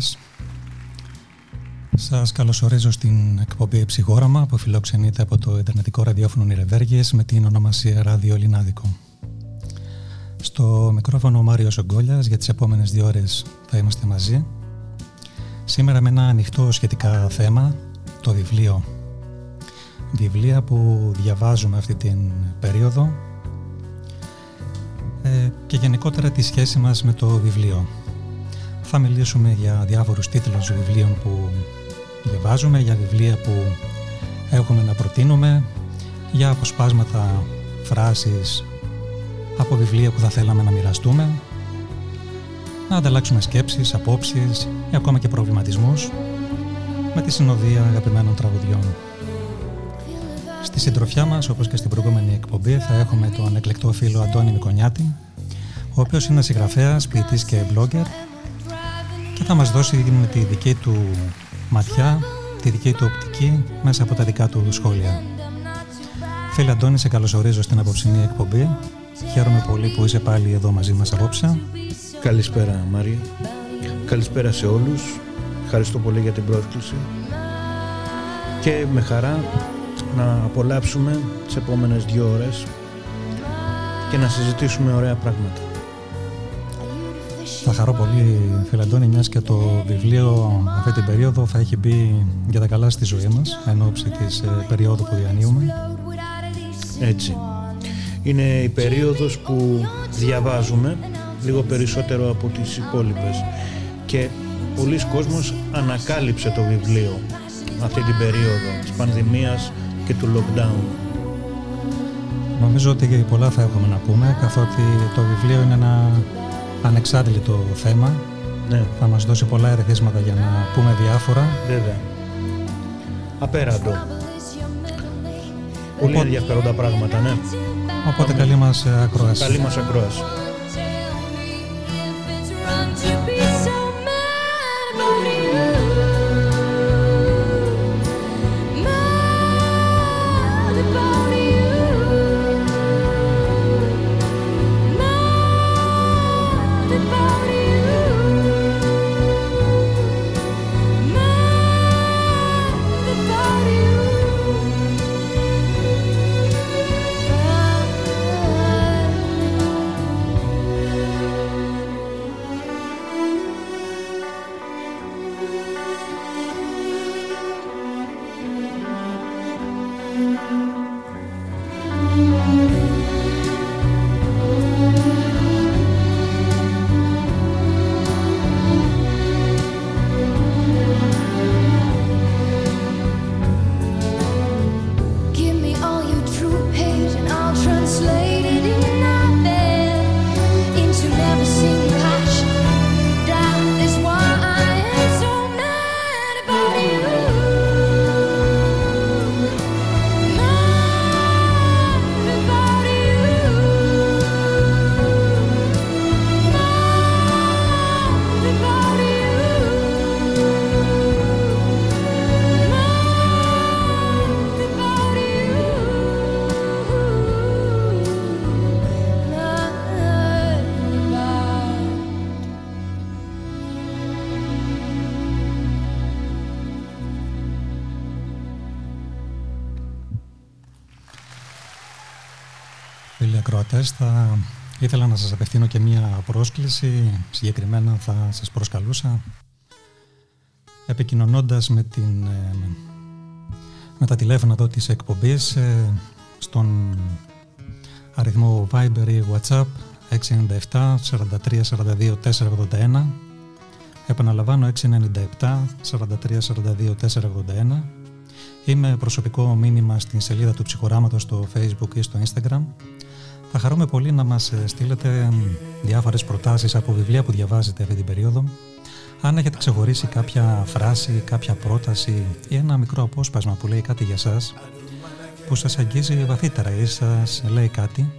σας. Σας καλωσορίζω στην εκπομπή Ψυχόραμα που φιλοξενείται από το Ιντερνετικό ραδιόφωνο Νιρεβέργης με την ονομασία Ράδιο Ελληνάδικο. Στο μικρόφωνο ο Μάριος Ογκόλιας για τις επόμενες δύο ώρες θα είμαστε μαζί. Σήμερα με ένα ανοιχτό σχετικά θέμα, το βιβλίο. Βιβλία που διαβάζουμε αυτή την περίοδο ε, και γενικότερα τη σχέση μας με το βιβλίο. Θα μιλήσουμε για διάφορους τίτλους βιβλίων που διαβάζουμε, για βιβλία που έχουμε να προτείνουμε, για αποσπάσματα, φράσεις από βιβλία που θα θέλαμε να μοιραστούμε, να ανταλλάξουμε σκέψεις, απόψεις ή ακόμα και προβληματισμούς με τη συνοδεία αγαπημένων τραγουδιών. Στη συντροφιά μας, όπως και στην προηγούμενη εκπομπή, θα έχουμε τον εκλεκτό φίλο Αντώνη Μικονιάτη, ο οποίος είναι συγγραφέας, ποιητής και blogger και θα μας δώσει τη δική του ματιά, τη δική του οπτική μέσα από τα δικά του σχόλια. Φίλε Αντώνη, σε καλωσορίζω στην απόψινή εκπομπή. Χαίρομαι πολύ που είσαι πάλι εδώ μαζί μας απόψε. Καλησπέρα Μαρία. Καλησπέρα σε όλους. Ευχαριστώ πολύ για την πρόσκληση. Και με χαρά να απολαύσουμε τις επόμενες δύο ώρες και να συζητήσουμε ωραία πράγματα. Θα χαρώ πολύ, φίλε Αντώνη, μιας και το βιβλίο αυτή την περίοδο θα έχει μπει για τα καλά στη ζωή μας, εν ώψη της ε, περίοδου που διανύουμε. Έτσι. Είναι η περίοδος που διαβάζουμε λίγο περισσότερο από τις υπόλοιπες και πολλοί κόσμος ανακάλυψε το βιβλίο αυτή την περίοδο της πανδημίας και του lockdown. Νομίζω ότι πολλά θα έχουμε να πούμε, καθότι το βιβλίο είναι ένα ανεξάντλητο θέμα. Ναι. Θα μας δώσει πολλά ερεθίσματα για να πούμε διάφορα. Βέβαια. Απέραντο. Πολύ ενδιαφέροντα πράγματα, ναι. Οπότε καλή μας ακρόαση. Καλή μας ακρόαση. Θα ήθελα να σας απευθύνω και μία πρόσκληση, συγκεκριμένα θα σας προσκαλούσα επικοινωνώντας με, την, ε, με τα τηλέφωνα εδώ της εκπομπής ε, στον αριθμό Viber ή WhatsApp 697 43 42 481 επαναλαμβάνω 697 43 42 481 Είμαι προσωπικό μήνυμα στην σελίδα του ψυχοράματος στο facebook ή στο instagram θα χαρούμε πολύ να μας ε, στείλετε διάφορες προτάσεις από βιβλία που διαβάζετε αυτή την περίοδο. Αν έχετε ξεχωρίσει κάποια φράση, κάποια πρόταση ή ένα μικρό απόσπασμα που λέει κάτι για σας, που σας αγγίζει βαθύτερα ή σας λέει κάτι,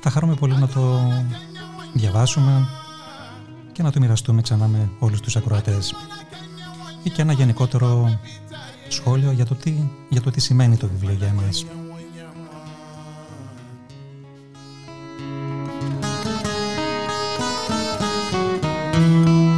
θα χαρούμε πολύ να το διαβάσουμε και να το μοιραστούμε ξανά με όλους τους ακροατές. Ή και ένα γενικότερο σχόλιο για το τι, για το τι σημαίνει το βιβλίο για εμάς. Música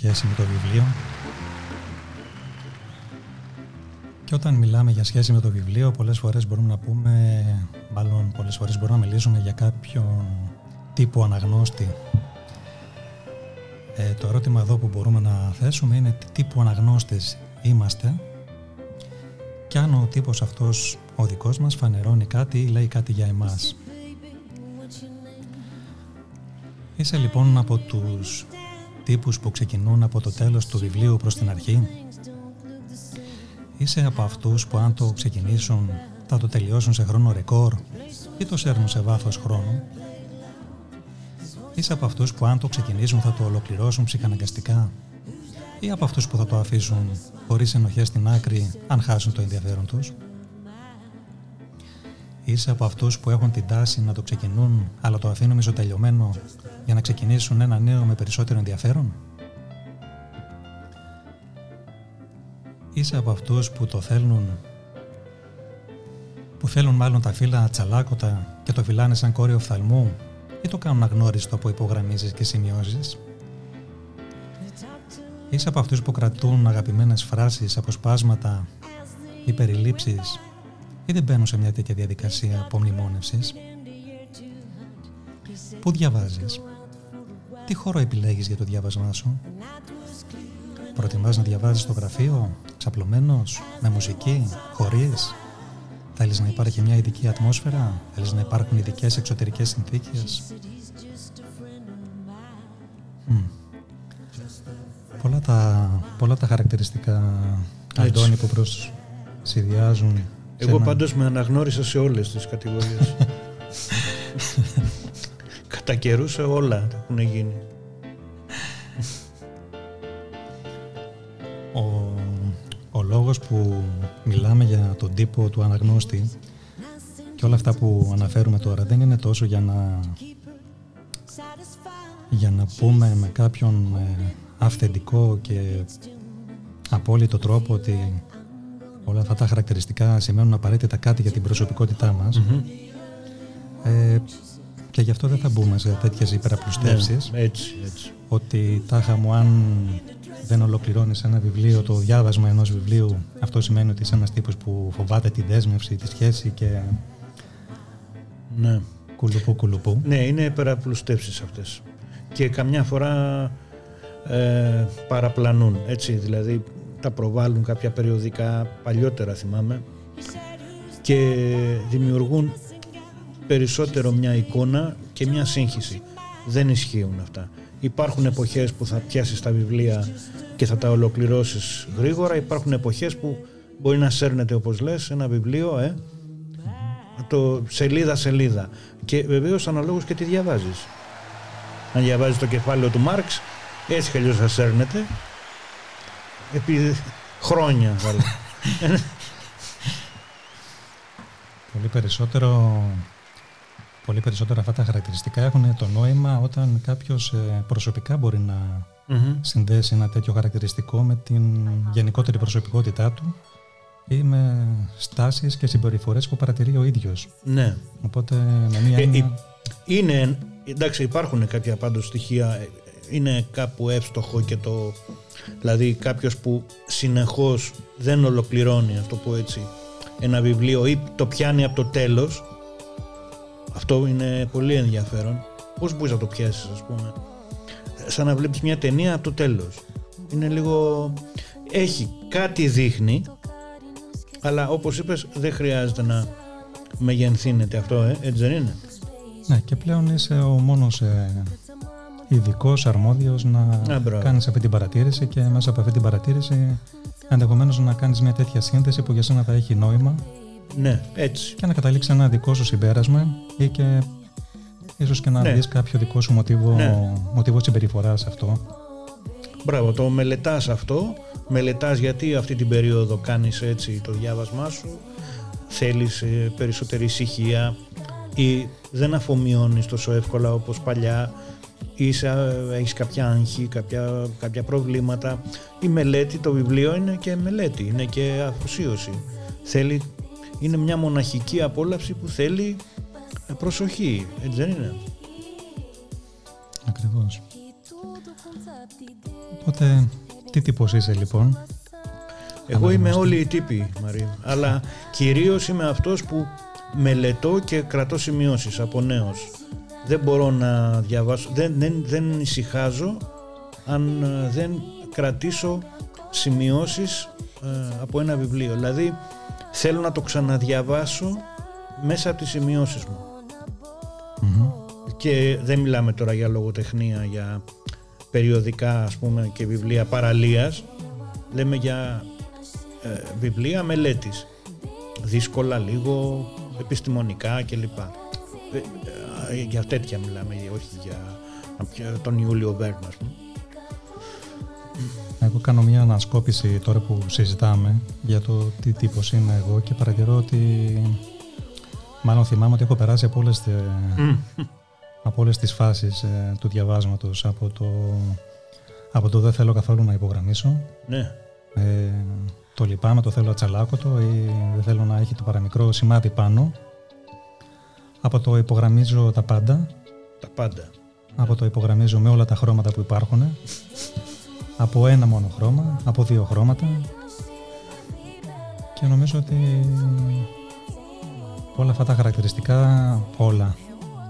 για σχέση με το βιβλίο πολλές φορές μπορούμε να πούμε, μάλλον πολλές φορές μπορούμε να μιλήσουμε για κάποιον τύπο αναγνώστη. Ε, το ερώτημα εδώ που μπορούμε να θέσουμε είναι τι τύπου αναγνώστες είμαστε και αν ο τύπος αυτός ο δικός μας φανερώνει κάτι ή λέει κάτι για εμάς. Είσαι λοιπόν από τους τύπους που ξεκινούν από το τέλος του βιβλίου προς την αρχή Είσαι από αυτούς που αν το ξεκινήσουν θα το τελειώσουν σε χρόνο ρεκόρ ή το σέρνουν σε βάθος χρόνου. Είσαι από αυτούς που αν το ξεκινήσουν θα το ολοκληρώσουν ψυχαναγκαστικά ή από αυτούς που θα το αφήσουν χωρίς ενοχές στην άκρη αν χάσουν το ενδιαφέρον τους. Είσαι από αυτούς που έχουν την τάση να το ξεκινούν αλλά το αφήνουν μισοτελειωμένο για να ξεκινήσουν ένα νέο με περισσότερο ενδιαφέρον; Είσαι από αυτούς που το θέλουν που θέλουν μάλλον τα φύλλα τσαλάκωτα και το φυλάνε σαν κόριο οφθαλμού ή το κάνουν αγνώριστο που υπογραμμίζεις και σημειώσεις; Είσαι από αυτούς που κρατούν αγαπημένες φράσεις, αποσπάσματα ή περιλήψεις ή δεν μπαίνουν σε μια τέτοια διαδικασία απομνημόνευσης; Πού διαβάζεις, τι χώρο επιλέγεις για το διάβασμά σου, προτιμάς να διαβάζεις στο γραφείο ξαπλωμένος, με μουσική, χωρίς; Θέλεις να υπάρχει μια ειδική ατμόσφαιρα, θέλεις να υπάρχουν ειδικές εξωτερικές συνθήκες; Πολλά τα, πολλά τα χαρακτηριστικά Αντώνη που προσυδειάζουν. Εγώ ένα... πάντως με αναγνώρισα σε όλες τις κατηγορίες. Κατά καιρούς σε όλα έχουν γίνει. Ο, ο λόγος που μιλάμε για τον τύπο του αναγνώστη και όλα αυτά που αναφέρουμε τώρα δεν είναι τόσο για να για να πούμε με κάποιον ε, αυθεντικό και απόλυτο τρόπο ότι όλα αυτά τα χαρακτηριστικά σημαίνουν απαραίτητα κάτι για την προσωπικότητά μας ε, και γι' αυτό δεν θα μπούμε σε τέτοιες υπεραπλουστεύσεις ναι, έτσι, έτσι. ότι τάχα μου αν δεν ολοκληρώνεις ένα βιβλίο, το διάβασμα ενός βιβλίου αυτό σημαίνει ότι είσαι ένας τύπος που φοβάται τη δέσμευση, τη σχέση και ναι. κουλουπού κουλουπού. Ναι, είναι υπεραπλουστεύσεις αυτές και καμιά φορά ε, παραπλανούν, έτσι, δηλαδή τα προβάλλουν κάποια περιοδικά, παλιότερα θυμάμαι, και δημιουργούν περισσότερο μια εικόνα και μια σύγχυση. Δεν ισχύουν αυτά. Υπάρχουν εποχές που θα πιάσεις τα βιβλία και θα τα ολοκληρώσεις γρήγορα. Υπάρχουν εποχές που μπορεί να σέρνεται όπως λες ένα βιβλίο, ε, το σελίδα σελίδα. Και βεβαίως αναλόγως και τι διαβάζεις. Αν διαβάζεις το κεφάλαιο του Μάρξ, έτσι κι θα σέρνεται. Επί χρόνια Πολύ περισσότερο πολύ περισσότερα αυτά τα χαρακτηριστικά έχουν το νόημα όταν κάποιος ε, προσωπικά μπορεί να συνδέσει ένα τέτοιο χαρακτηριστικό με την γενικότερη προσωπικότητά του ή με στάσεις και συμπεριφορές που παρατηρεί ο ίδιος. Ναι. Οπότε με μία ε, Είναι, εντάξει υπάρχουν κάποια πάντως στοιχεία, ε, είναι κάπου εύστοχο και το, δηλαδή κάποιος που συνεχώς δεν ολοκληρώνει, αυτό που έτσι, ένα βιβλίο ή το πιάνει από το τέλος, αυτό είναι πολύ ενδιαφέρον. Πώς μπορείς να το πιάσεις ας πούμε. Σαν να βλέπεις μια ταινία από το τέλος. Είναι λίγο... Έχει κάτι δείχνει, αλλά όπως είπες δεν χρειάζεται να μεγενθύνεται αυτό, ε; έτσι δεν είναι. Ναι, και πλέον είσαι ο μόνος ε, ειδικός αρμόδιος να κάνεις αυτή την παρατήρηση και μέσα από αυτή την παρατήρηση ενδεχομένως να κάνεις μια τέτοια σύνθεση που για σένα θα έχει νόημα ναι, έτσι. Και να καταλήξει ένα δικό σου συμπέρασμα ή και ίσως και να ναι. δεις κάποιο δικό σου μοτίβο, ναι. μοτίβο συμπεριφοράς αυτό. Μπράβο, το μελετάς αυτό, μελετάς γιατί αυτή την περίοδο κάνεις έτσι το διάβασμά σου, θέλεις ε, περισσότερη ησυχία ή δεν αφομοιώνεις τόσο εύκολα όπως παλιά ή έχεις κάποια άγχη, κάποια, κάποια προβλήματα. Η μελέτη, το βιβλίο είναι και μελέτη, είναι και αφοσίωση. Θέλει είναι μια μοναχική απόλαυση που θέλει προσοχή, έτσι δεν είναι; Ακριβώς. Οπότε, τι τύπος είσαι λοιπόν; Εγώ είμαι όλοι οι τύποι, Μαρία, αλλά κυρίως είμαι αυτός που μελετώ και κρατώ σημειώσεις από νέος. Δεν μπορώ να διαβάσω, δεν, δεν, δεν ησυχάζω αν ε, δεν κρατήσω σημειώσεις ε, από ένα βιβλίο. Δηλαδή θέλω να το ξαναδιαβάσω μέσα από τις σημειώσεις μου. Και δεν μιλάμε τώρα για λογοτεχνία, για περιοδικά ας πούμε και βιβλία παραλίας. Λέμε για ε, βιβλία μελέτης. Δύσκολα λίγο, επιστημονικά κλπ. Ε, ε, για τέτοια μιλάμε, όχι για τον Ιούλιο Βέρν ας πούμε. Εγώ κάνω μια ανασκόπηση τώρα που συζητάμε για το τι τύπος είμαι εγώ και παρατηρώ ότι μάλλον θυμάμαι ότι έχω περάσει από όλες, από όλες τις φάσεις ε, του διαβάσματος από το, από το δεν θέλω καθόλου να υπογραμμίσω ναι. ε, το λυπάμαι, το θέλω ατσαλάκωτο ή δεν θέλω να έχει το παραμικρό σημάδι πάνω από το υπογραμμίζω τα πάντα. Τα πάντα. Από το υπογραμμίζω με όλα τα χρώματα που υπάρχουν από ένα μόνο χρώμα, από δύο χρώματα. Και νομίζω ότι όλα αυτά τα χαρακτηριστικά, όλα,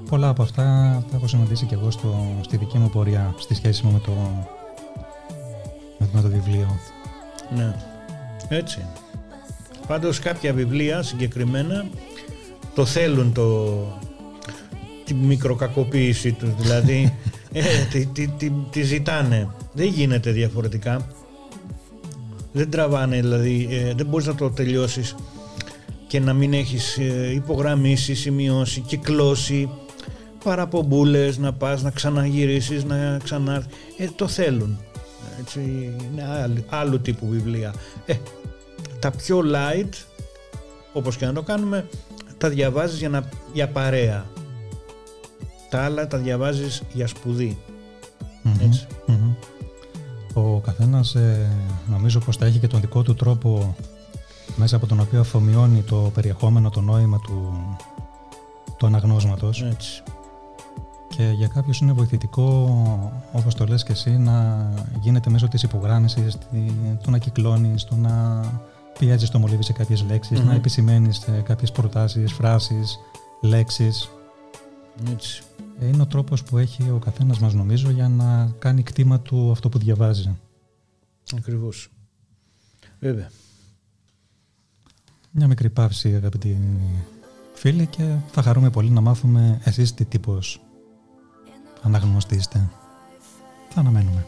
πολλά από αυτά τα έχω συναντήσει και εγώ στο, στη δική μου πορεία, στη σχέση μου με το, με το βιβλίο. Ναι, έτσι. Πάντως κάποια βιβλία συγκεκριμένα το θέλουν το, τη μικροκακοποίηση τους, δηλαδή ε, τη, τη, τη, τη ζητάνε Δεν γίνεται διαφορετικά. Δεν τραβάνε, δηλαδή, ε, δεν μπορείς να το τελειώσεις και να μην έχεις ε, υπογραμμίσει, σημειώσει, κυκλώσει, παραπομπούλες, να πας, να ξαναγυρίσεις, να ξανά... Ε, το θέλουν. Έτσι, είναι άλλου, άλλου τύπου βιβλία. Ε, τα πιο light, όπως και να το κάνουμε, τα διαβάζεις για, να, για παρέα. Τα άλλα τα διαβάζεις για σπουδη ετσι Ο καθένας ε, νομίζω πως θα έχει και τον δικό του τρόπο μέσα από τον οποίο αφομοιώνει το περιεχόμενο, το νόημα του, του αναγνώσματος. Έτσι. Και για κάποιους είναι βοηθητικό, όπως το λες και εσύ, να γίνεται μέσω της υπογράμμισης, το να κυκλώνεις, το να πιέζεις το μολύβι σε κάποιες να επισημαίνεις κάποιες προτάσεις, φράσεις, λέξεις. Έτσι. Ε, είναι ο τρόπος που έχει ο καθένας μας νομίζω για να κάνει κτήμα του αυτό που διαβάζει. Ακριβώς. Βέβαια. Μια μικρή παύση αγαπητοί φίλοι και θα χαρούμε πολύ να μάθουμε εσείς τι τύπος αναγνωστήστε. Θα αναμένουμε.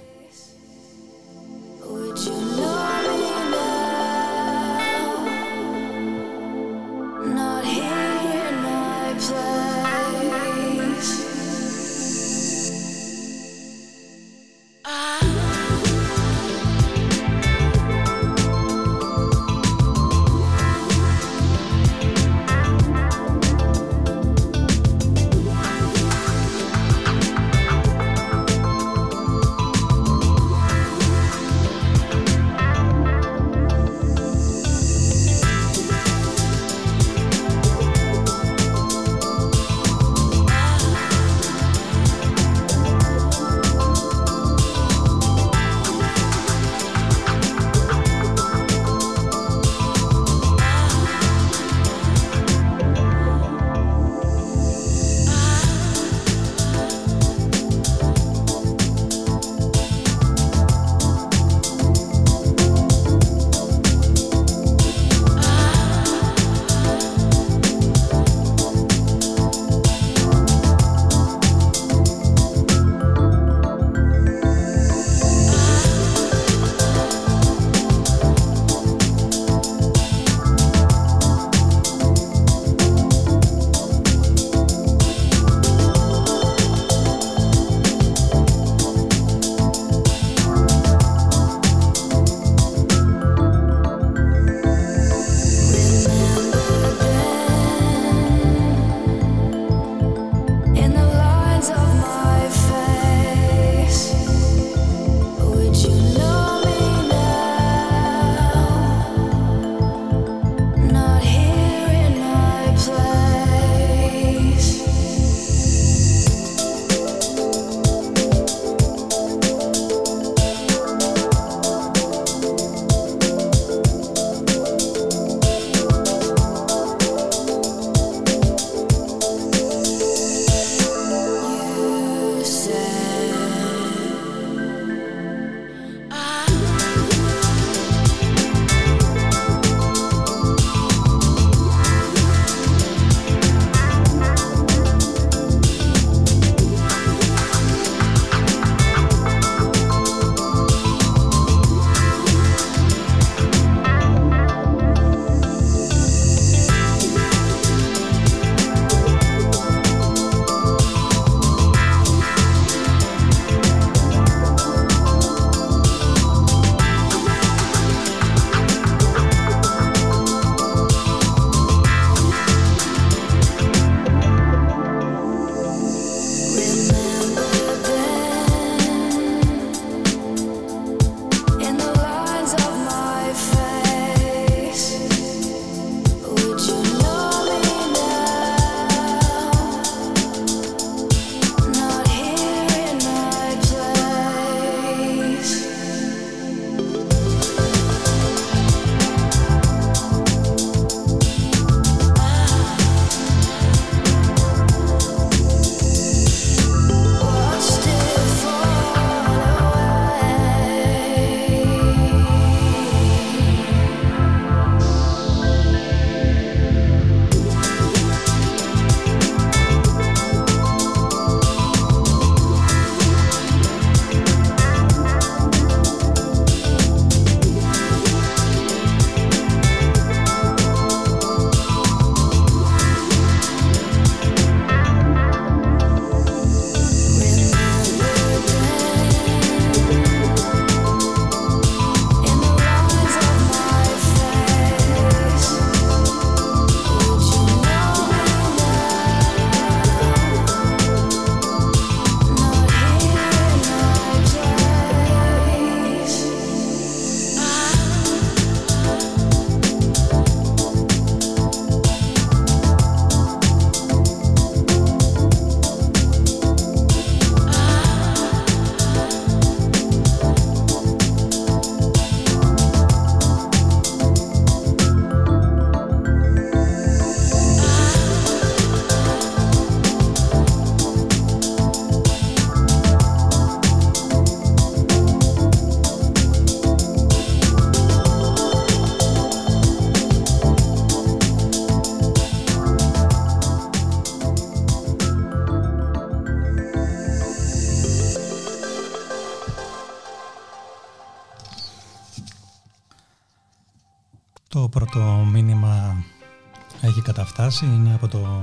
Καταφτάσει, είναι από το,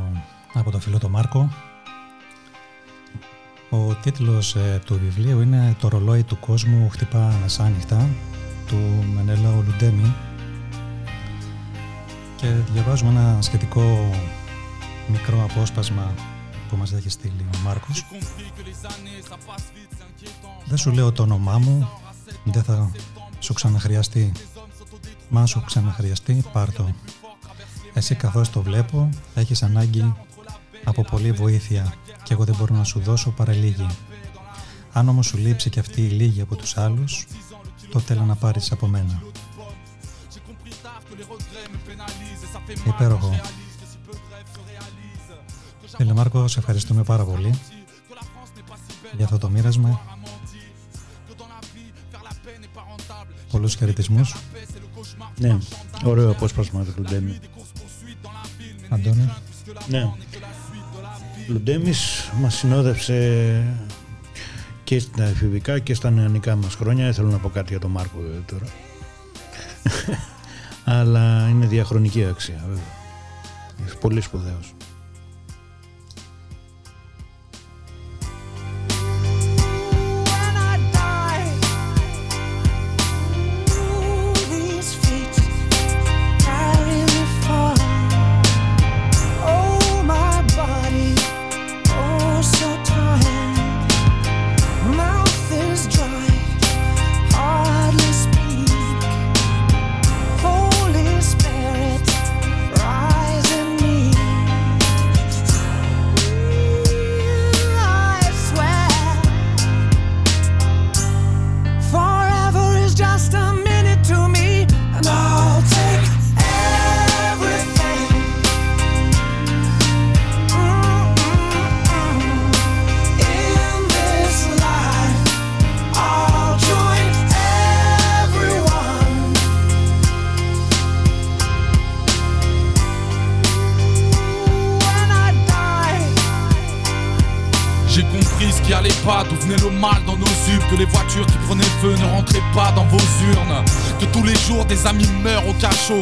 από το φίλο το Μάρκο. Ο τίτλος ε, του βιβλίου είναι «Το ρολόι του κόσμου χτυπά μεσάνυχτα» του Μενέλα Ολουντέμι και διαβάζουμε ένα σχετικό μικρό απόσπασμα που μας έχει στείλει ο Μάρκος. Δεν σου λέω το όνομά μου, δεν θα σου ξαναχρειαστεί. Μα σου ξαναχρειαστεί, πάρ' το. Εσύ καθώς το βλέπω, έχεις ανάγκη από πολλή βοήθεια και εγώ δεν μπορώ να σου δώσω παρά λίγη. Αν όμως σου λείψει και αυτή η λίγη από τους άλλους, το θέλω να πάρεις από μένα. Υπέροχο. Φίλε Μάρκο, σε ευχαριστούμε πάρα πολύ για αυτό το μοίρασμα. Πολλούς χαιρετισμούς. Ναι, ωραίο απόσπασμα του Λουντέμι. Αντώνη. Ναι. Λουντέμις μας συνόδευσε και στα εφηβικά και στα νεανικά μας χρόνια. Δεν θέλω να πω κάτι για τον Μάρκο τώρα. Αλλά είναι διαχρονική αξία βέβαια. Πολύ σπουδαίος.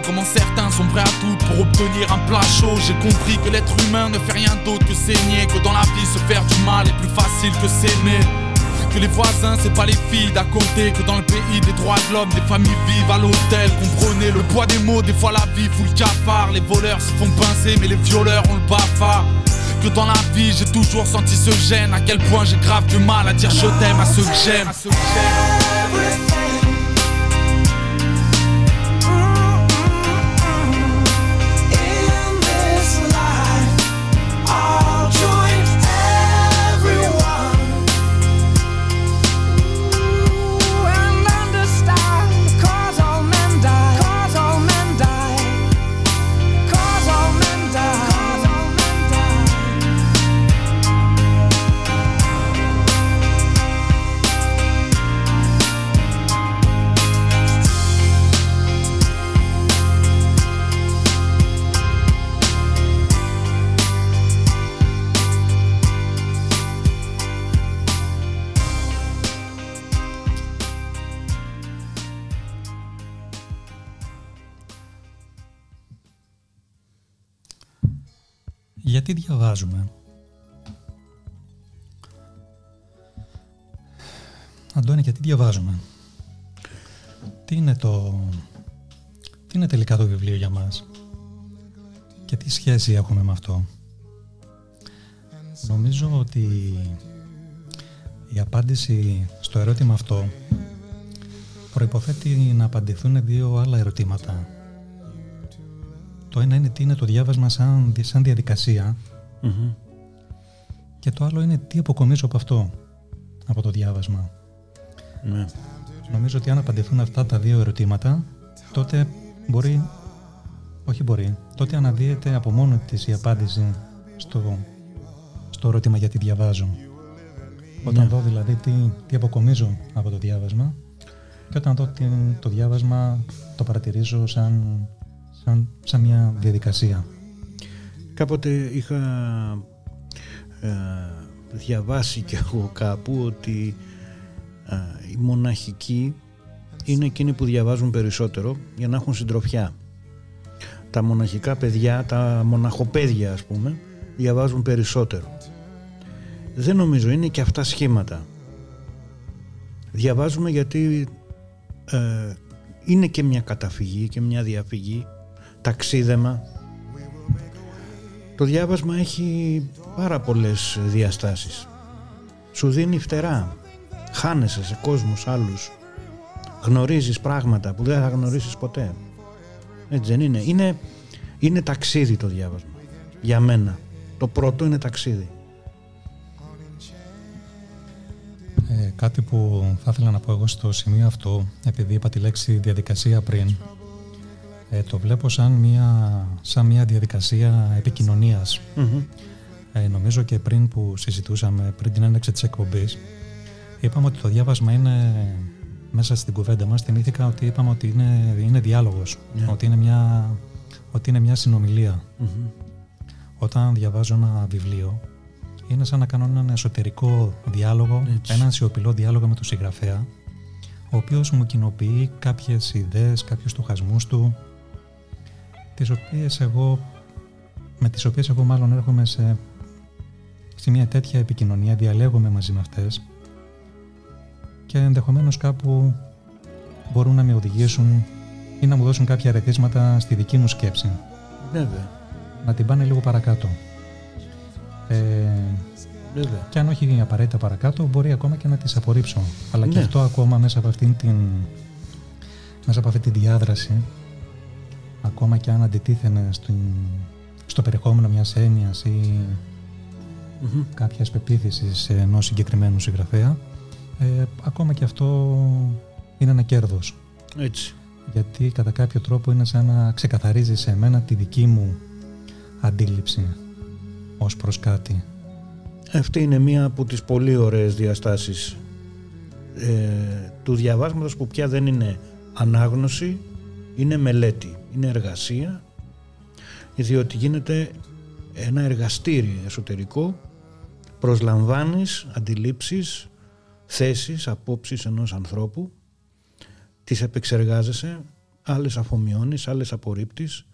Comment certains sont prêts à tout pour obtenir un plat chaud? J'ai compris que l'être humain ne fait rien d'autre que saigner, que dans la vie se faire du mal est plus facile que s'aimer. Que les voisins, c'est pas les filles d'à côté, que dans le pays des droits de l'homme, des familles vivent à l'hôtel. Comprenez le poids des mots, des fois la vie fout le cafard. Les voleurs se font pincer, mais les violeurs ont le bafard. Que dans la vie, j'ai toujours senti ce gêne, à quel point j'ai grave du mal à dire je t'aime à ceux que j'aime. Διαβάζουμε. Αντώνη, γιατί διαβάζουμε; Τι είναι το... Τι είναι τελικά το βιβλίο για μας; Και τι σχέση έχουμε με αυτό; Νομίζω ότι η απάντηση στο ερώτημα αυτό προϋποθέτει να απαντηθούν δύο άλλα ερωτήματα το ένα είναι τι είναι το διάβασμα σαν, σαν διαδικασια και το άλλο είναι τι αποκομίζω από αυτό, από το διάβασμα. Ναι. Νομίζω ότι αν απαντηθούν αυτά τα δύο ερωτήματα, τότε μπορεί, όχι μπορεί, τότε αναδύεται από μόνο της η απάντηση στο, στο ερώτημα γιατί διαβάζω. Όταν ναι. δω δηλαδή τι, τι αποκομίζω από το διάβασμα και όταν δω το διάβασμα το παρατηρίζω σαν σαν, μια διαδικασία. Κάποτε είχα ε, διαβάσει και εγώ κάπου ότι ε, οι μοναχικοί είναι εκείνοι που διαβάζουν περισσότερο για να έχουν συντροφιά. τα μοναχικά παιδιά, τα μοναχοπαίδια ας πούμε, διαβάζουν περισσότερο. Δεν νομίζω, είναι και αυτά σχήματα. Διαβάζουμε γιατί ε, είναι και μια καταφυγή και μια διαφυγή, ταξίδεμα. Το διάβασμα έχει πάρα πολλές διαστάσεις. Σου δίνει φτερά, χάνεσαι σε κόσμους άλλους, γνωρίζεις πράγματα που δεν θα γνωρίσεις ποτέ. Έτσι δεν είναι. είναι. Είναι ταξίδι το διάβασμα. Για μένα. Το πρώτο είναι ταξίδι. Ε, κάτι που θα ήθελα να πω εγώ στο σημείο αυτό, επειδή είπα τη λέξη διαδικασία πριν, ε, το βλέπω σαν μια, σαν μια διαδικασία Ε, νομίζω και πριν που συζητούσαμε, πριν την έναρξη της εκπομπής, είπαμε ότι το διάβασμα είναι μέσα στην κουβέντα μας. Θυμήθηκα ότι είπαμε ότι είναι, είναι διάλογος, ναι. ότι, είναι μια, ότι είναι μια συνομιλια Όταν διαβάζω ένα βιβλίο, είναι σαν να κάνω έναν εσωτερικό διάλογο, Έτσι. έναν σιωπηλό διάλογο με τον συγγραφέα, ο οποίος μου κοινοποιεί κάποιες ιδέες, κάποιους στοχασμούς του, τις οποίες εγώ, με τις οποίες εγώ μάλλον έρχομαι σε, σε μια τέτοια επικοινωνία, διαλέγομαι μαζί με αυτές και ενδεχομένως κάπου μπορούν να με οδηγήσουν ή να μου δώσουν κάποια ρεθίσματα στη δική μου σκέψη. Βέβαια. Να την πάνε λίγο παρακάτω. Ε, Βέβαια. Και αν όχι απαραίτητα παρακάτω, μπορεί ακόμα και να τις απορρίψω. Αλλά και ναι. αυτό ακόμα μέσα από, αυτήν την, μέσα από αυτή τη διάδραση, ακόμα και αν αντιτίθενε στην, στο περιεχόμενο μιας έννοιας ή mm-hmm. κάποιας πεποίθησης ενός συγκεκριμένου συγγραφέα, ε, ακόμα και αυτό είναι ένα κέρδος. Έτσι. Γιατί κατά κάποιο τρόπο είναι σαν να ξεκαθαρίζει σε μένα τη δική μου αντίληψη ως προς κάτι. Αυτή είναι μία από τις πολύ ωραίες διαστάσεις ε, του διαβάσματος που πια δεν είναι ανάγνωση, είναι μελέτη, είναι εργασία, διότι γίνεται ένα εργαστήριο εσωτερικό, προσλαμβάνεις αντιλήψεις, θέσεις, απόψεις ενός ανθρώπου, τις επεξεργάζεσαι, άλλες αφομοιώνεις, άλλες απορρίπτεις,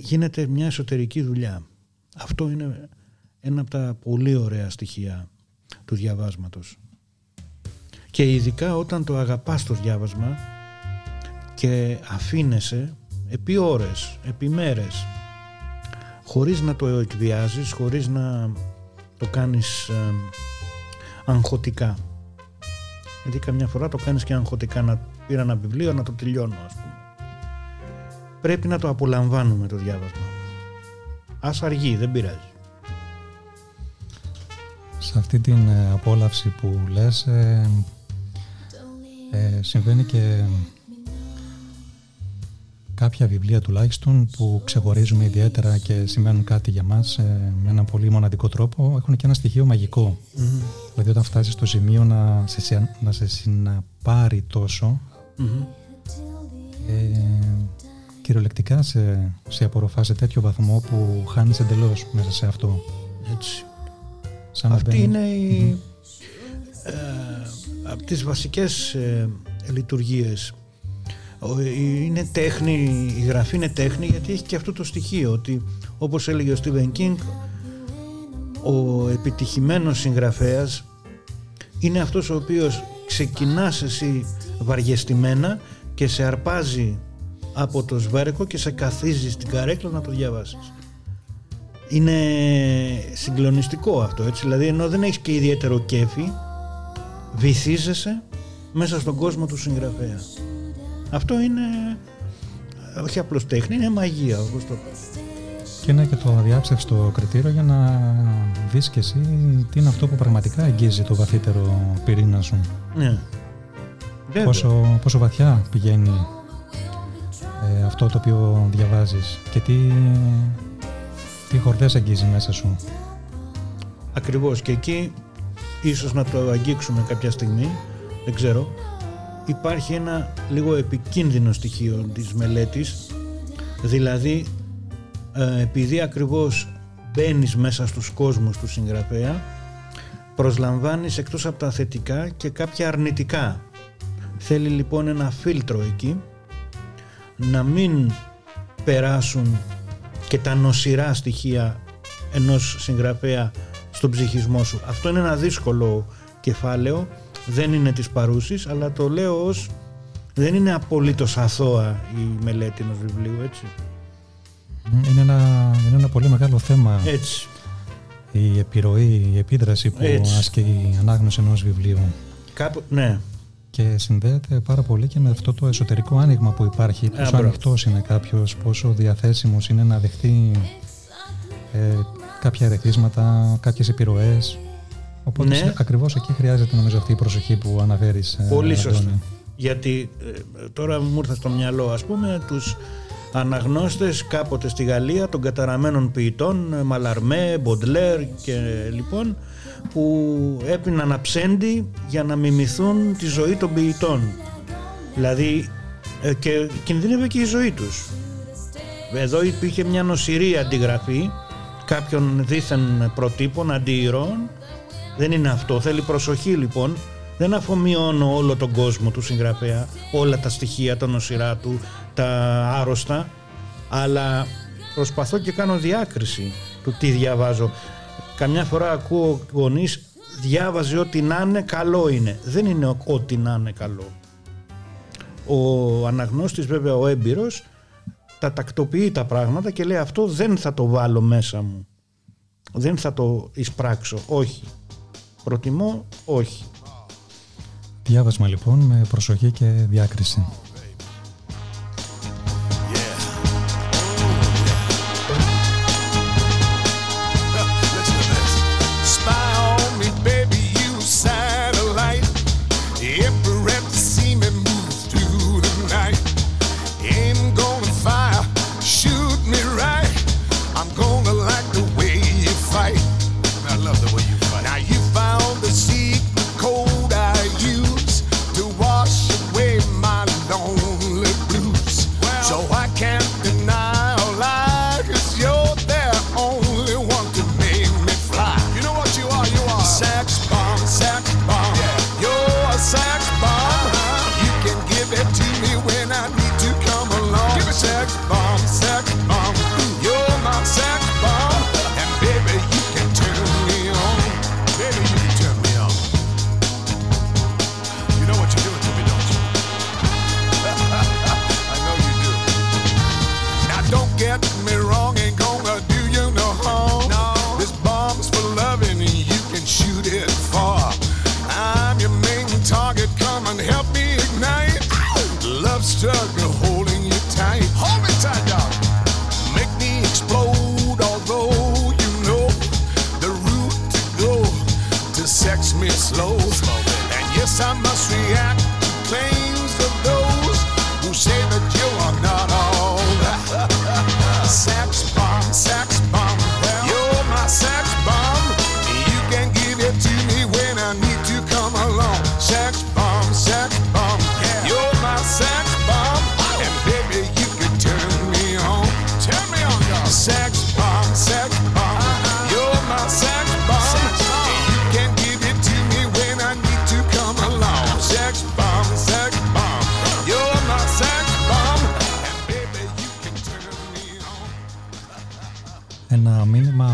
γίνεται μια εσωτερική δουλειά. Αυτό είναι ένα από τα πολύ ωραία στοιχεία του διαβάσματος. Και ειδικά όταν το αγαπάς το διάβασμα και αφήνεσαι επί ώρες, επί μέρες, χωρίς να το εκβιάζεις, χωρίς να το κάνεις ε, αγχωτικά. Γιατί καμιά φορά το κάνεις και αγχωτικά να πήρα ένα βιβλίο να το τελειώνω ας πούμε. Πρέπει να το απολαμβάνουμε το διάβασμα. Ας αργεί, δεν πειράζει. Σε αυτή την ε, απόλαυση που λες ε, ε, συμβαίνει και κάποια βιβλία τουλάχιστον που ξεχωρίζουμε ιδιαίτερα και σημαίνουν κάτι για μας ε, με έναν πολύ μοναδικό τρόπο έχουν και ένα στοιχείο μαγικό. Mm-hmm. Δηλαδή όταν φτάσεις στο σημείο να σε, να σε συναπάρει τόσο mm-hmm. ε, κυριολεκτικά σε, σε απορροφά σε τέτοιο βαθμό που χάνεις εντελώς μέσα σε αυτό. Έτσι. Σαν Αυτή είναι η, ε, από τις βασικές ε, λειτουργίες είναι τέχνη, η γραφή είναι τέχνη γιατί έχει και αυτό το στοιχείο ότι όπως έλεγε ο Στίβεν Κίνγκ ο επιτυχημένος συγγραφέας είναι αυτός ο οποίος ξεκινάς εσύ βαριεστημένα και σε αρπάζει από το σβέρκο και σε καθίζει στην καρέκλα να το διαβάσεις. Είναι συγκλονιστικό αυτό έτσι, δηλαδή ενώ δεν έχεις και ιδιαίτερο κέφι βυθίζεσαι μέσα στον κόσμο του συγγραφέα. Αυτό είναι όχι απλώς τέχνη, είναι μαγεία όπως το Και είναι και το αδιάψευστο κριτήριο για να δεις και εσύ τι είναι αυτό που πραγματικά αγγίζει το βαθύτερο πυρήνα σου. Ναι. Πόσο, πόσο βαθιά πηγαίνει ε, αυτό το οποίο διαβάζεις και τι, τι χορδές αγγίζει μέσα σου. Ακριβώς και εκεί ίσως να το αγγίξουμε κάποια στιγμή, δεν ξέρω, υπάρχει ένα λίγο επικίνδυνο στοιχείο της μελέτης. Δηλαδή ε, επειδή ακριβώς μπαίνεις μέσα στους κόσμους του συγγραφέα προσλαμβάνεις εκτός από τα θετικά και κάποια αρνητικά. Θέλει λοιπόν ένα φίλτρο εκεί να μην περάσουν και τα νοσηρά στοιχεία ενός συγγραφέα στον ψυχισμό σου. Αυτό είναι ένα δύσκολο κεφάλαιο, δεν είναι της παρούσης, αλλά το λέω ως δεν είναι απολύτως αθώα η μελέτη ενός βιβλίου, έτσι. Είναι ένα, είναι ένα πολύ μεγάλο θέμα. Έτσι. Η επιρροή, η επίδραση που Έτσι. ασκεί η ανάγνωση ενός βιβλίου. Κάπου, ναι, Και συνδέεται πάρα πολύ και με αυτό το εσωτερικό άνοιγμα που υπάρχει. Πόσο μπράβο. ανοιχτός είναι κάποιος, πόσο διαθέσιμος είναι να δεχτεί ε, κάποια ερεθίσματα, κάποιες επιρροές. Οπότε Ναι. σε- ακριβώς εκεί χρειάζεται νομίζω αυτή η προσοχή που αναφέρεις ε, Πολύ Αντώνη. σωστά. Γιατί ε, τώρα μου ήρθε στο μυαλό ας πούμε τους αναγνώστες κάποτε στη Γαλλία των καταραμένων ποιητών ε, Μαλαρμέ, Μποντλέρ και λοιπόν που έπιναν αψέντη για να μιμηθούν τη ζωή των ποιητών. Δηλαδή ε, και κινδύνευε και η ζωή τους. Εδώ υπήρχε μια νοσηρή αντιγραφή κάποιων δίθεν προτύπων, αντιηρών δεν είναι αυτό. Θέλει προσοχή λοιπόν. Δεν αφομοιώνω όλο τον κόσμο του συγγραφέα, όλα τα στοιχεία, τα νοσηρά του, τα άρρωστα, αλλά προσπαθώ και κάνω διάκριση του τι διαβάζω. Καμιά φορά ακούω γονείς διάβαζε ό,τι να είναι καλό είναι. Δεν είναι ό,τι να είναι καλό. Ο αναγνώστης βέβαια ο έμπειρος τα τακτοποιεί τα πράγματα και λέει αυτό δεν θα το βάλω μέσα μου. Δεν θα το εισπράξω. Όχι. Προτιμώ όχι. Διάβασμα λοιπόν με προσοχή και διάκριση.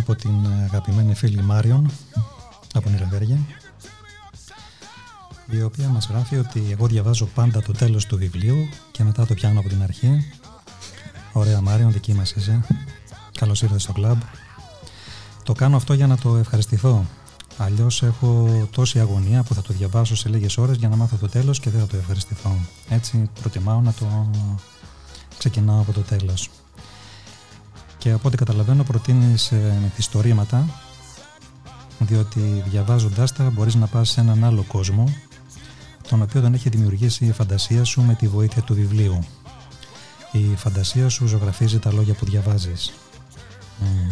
Από την αγαπημένη φίλη Μάριον από την Ελευθερία η οποία μας γράφει ότι εγώ διαβάζω πάντα το τέλος του βιβλίου και μετά το πιάνω από την αρχή. Ωραία Μάριον, δική μας είσαι. Καλώς ήρθες στο κλαμπ. Το κάνω αυτό για να το ευχαριστηθώ. Αλλιώς έχω τόση αγωνία που θα το διαβάσω σε λίγες ώρες για να μάθω το τέλος και δεν θα το ευχαριστηθώ. Έτσι προτιμάω να το ξεκινάω από το τέλος. Και από ό,τι καταλαβαίνω προτείνεις ε, μυθιστορήματα διότι διαβάζοντάς τα μπορείς να πας σε έναν άλλο κόσμο τον οποίο τον έχει δημιουργήσει η φαντασία σου με τη βοήθεια του βιβλίου. Η φαντασία σου ζωγραφίζει τα λόγια που διαβάζεις. Μμμ.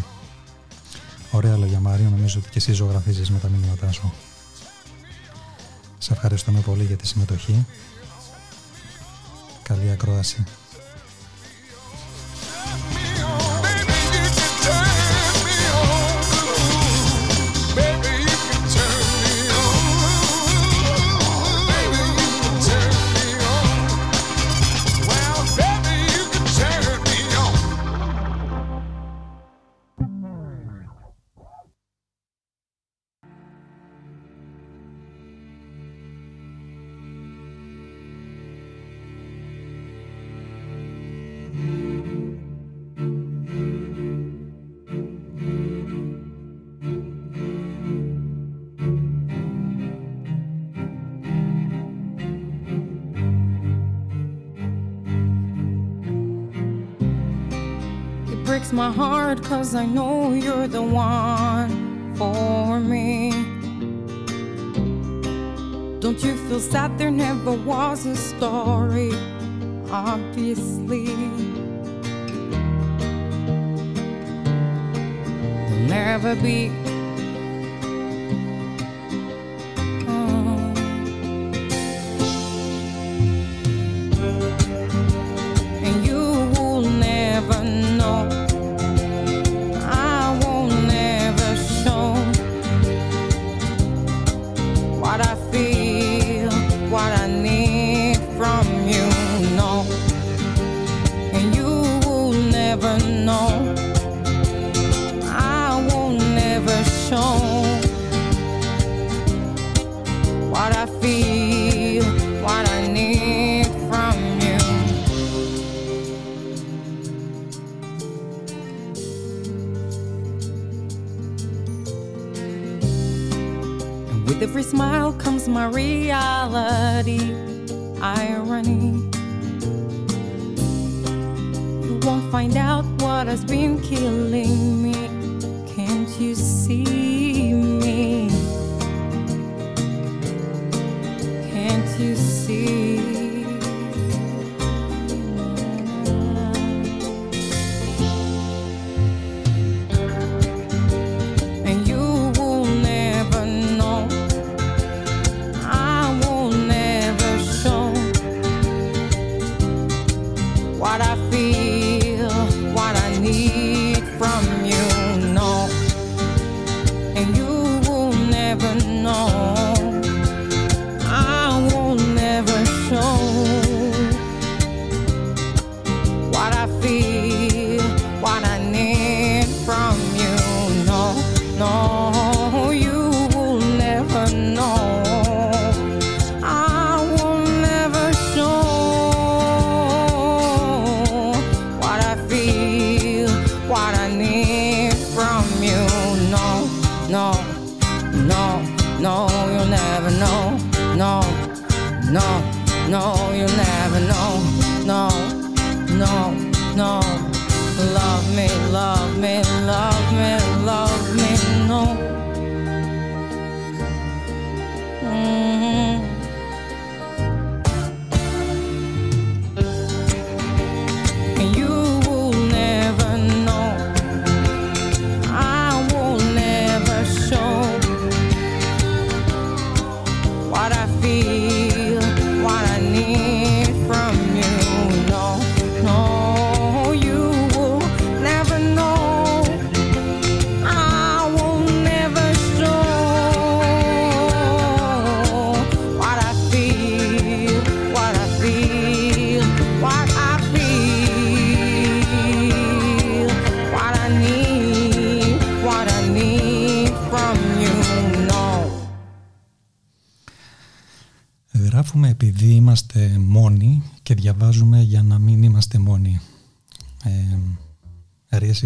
Ωραία λόγια Μάριο, νομίζω ότι και εσύ ζωγραφίζεις με τα μηνύματά σου. Σε ευχαριστούμε πολύ για τη συμμετοχή. Καλή ακρόαση. Cause I know you're the one for me. Don't you feel sad there never was a story? Obviously, there'll never be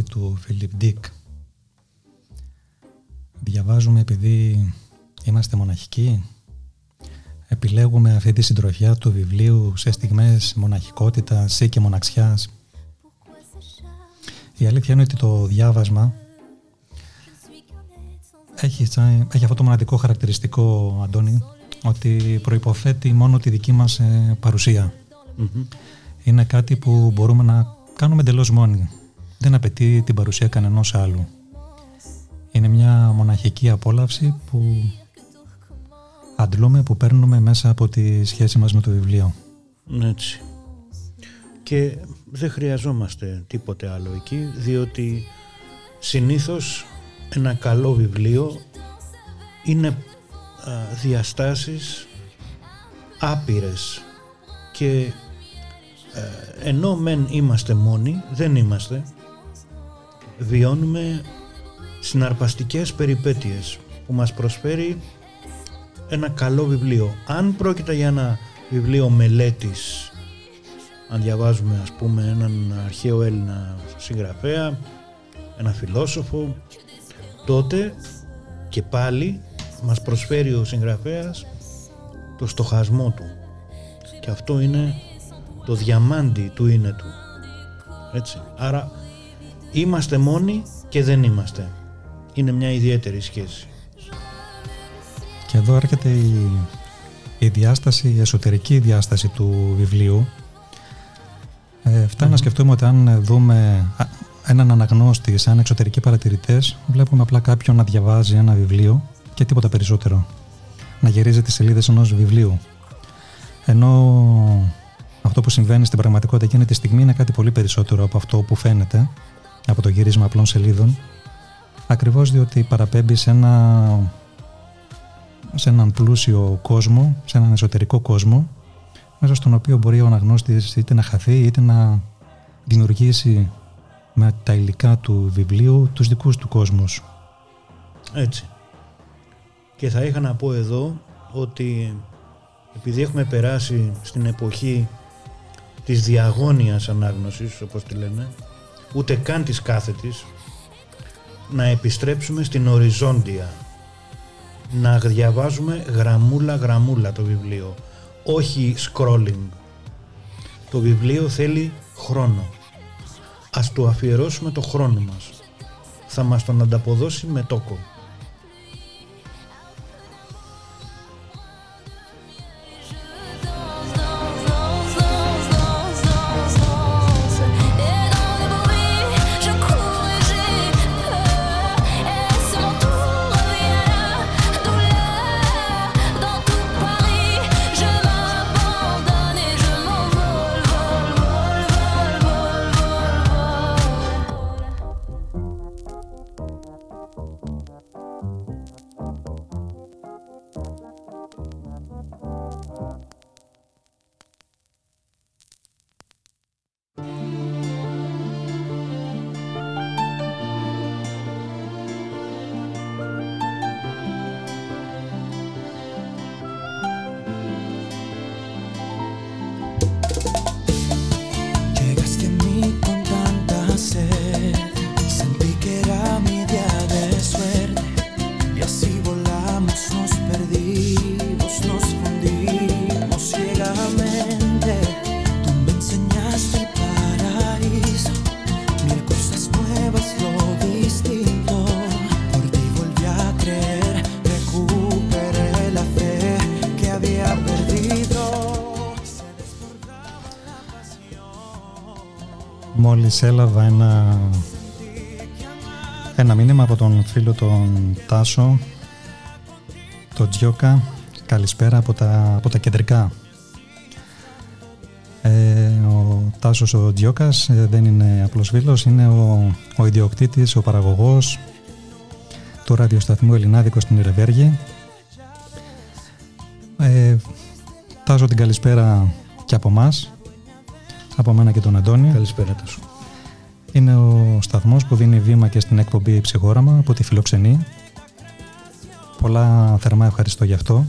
του Φιλιπ Ντίκ. Διαβάζουμε επειδή είμαστε μοναχικοί. Επιλέγουμε αυτή τη συντροφιά του βιβλίου σε στιγμές μοναχικότητας ή και μοναξιάς. Η αλήθεια είναι ότι το διάβασμα έχει, έχει αυτό το μοναδικό χαρακτηριστικό, Αντώνη, ότι προϋποθέτει μόνο τη δική μας ε, παρουσια Είναι κάτι που μπορούμε να κάνουμε εντελώς μόνοι δεν απαιτεί την παρουσία κανενός άλλου. Είναι μια μοναχική απόλαυση που αντλούμε, που παίρνουμε μέσα από τη σχέση μας με το βιβλίο. Έτσι. Και δεν χρειαζόμαστε τίποτε άλλο εκεί, διότι συνήθως ένα καλό βιβλίο είναι διαστάσεις άπειρες και ε, ενώ μεν είμαστε μόνοι, δεν είμαστε βιώνουμε συναρπαστικές περιπέτειες που μας προσφέρει ένα καλό βιβλίο. Αν πρόκειται για ένα βιβλίο μελέτης, αν διαβάζουμε ας πούμε έναν αρχαίο Έλληνα συγγραφέα, ένα φιλόσοφο, τότε και πάλι μας προσφέρει ο συγγραφέας το στοχασμό του. Και αυτό είναι το διαμάντι του είναι του. Έτσι. Άρα Είμαστε μόνοι και δεν είμαστε. Είναι μια ιδιαίτερη σχέση. Και εδώ έρχεται η, η διάσταση, η εσωτερική διάσταση του βιβλίου. Ε, φτάνει να σκεφτούμε ότι αν δούμε έναν αναγνώστη σαν εξωτερικοί παρατηρητές, βλέπουμε απλά κάποιον να διαβάζει ένα βιβλίο και τίποτα περισσότερο. Να γυρίζει τις σελίδες ενός βιβλίου. Ενώ αυτό που συμβαίνει στην πραγματικότητα εκείνη τη στιγμή είναι κάτι πολύ περισσότερο από αυτό που φαίνεται από το γύρισμα απλών σελίδων ακριβώς διότι παραπέμπει σε, ένα, σε έναν πλούσιο κόσμο, σε έναν εσωτερικό κόσμο μέσα στον οποίο μπορεί ο αναγνώστης είτε να χαθεί είτε να δημιουργήσει με τα υλικά του βιβλίου τους δικούς του κόσμους. Έτσι. Και θα είχα να πω εδώ ότι επειδή έχουμε περάσει στην εποχή της διαγώνιας ανάγνωσης, όπως τη λέμε, ούτε καν της κάθετης, να επιστρέψουμε στην οριζόντια. Να διαβάζουμε γραμμούλα γραμμούλα το βιβλίο, όχι scrolling. Το βιβλίο θέλει χρόνο. Ας του αφιερώσουμε το χρόνο μας. Θα μας τον ανταποδώσει με τόκο. Μόλις έλαβα ένα, ένα μήνυμα από τον φίλο τον Τάσο, τον Τζιόκα. Καλησπέρα από τα, από τα κεντρικά. Ε, ο Τάσος ο Τζιόκας ε, δεν είναι απλός φίλος, είναι ο, ο ιδιοκτήτης, ο παραγωγός του ραδιοσταθμού Ελληνάδικος στην Ιρεβέργη. Ε, Τάσο την καλησπέρα και από μας, από μένα και τον Αντώνη. Καλησπέρα Τάσο. Είναι ο σταθμός που δίνει βήμα και στην εκπομπή Ψυχόραμα από τη Φιλοξενή. Πολλά θερμά ευχαριστώ γι' αυτό.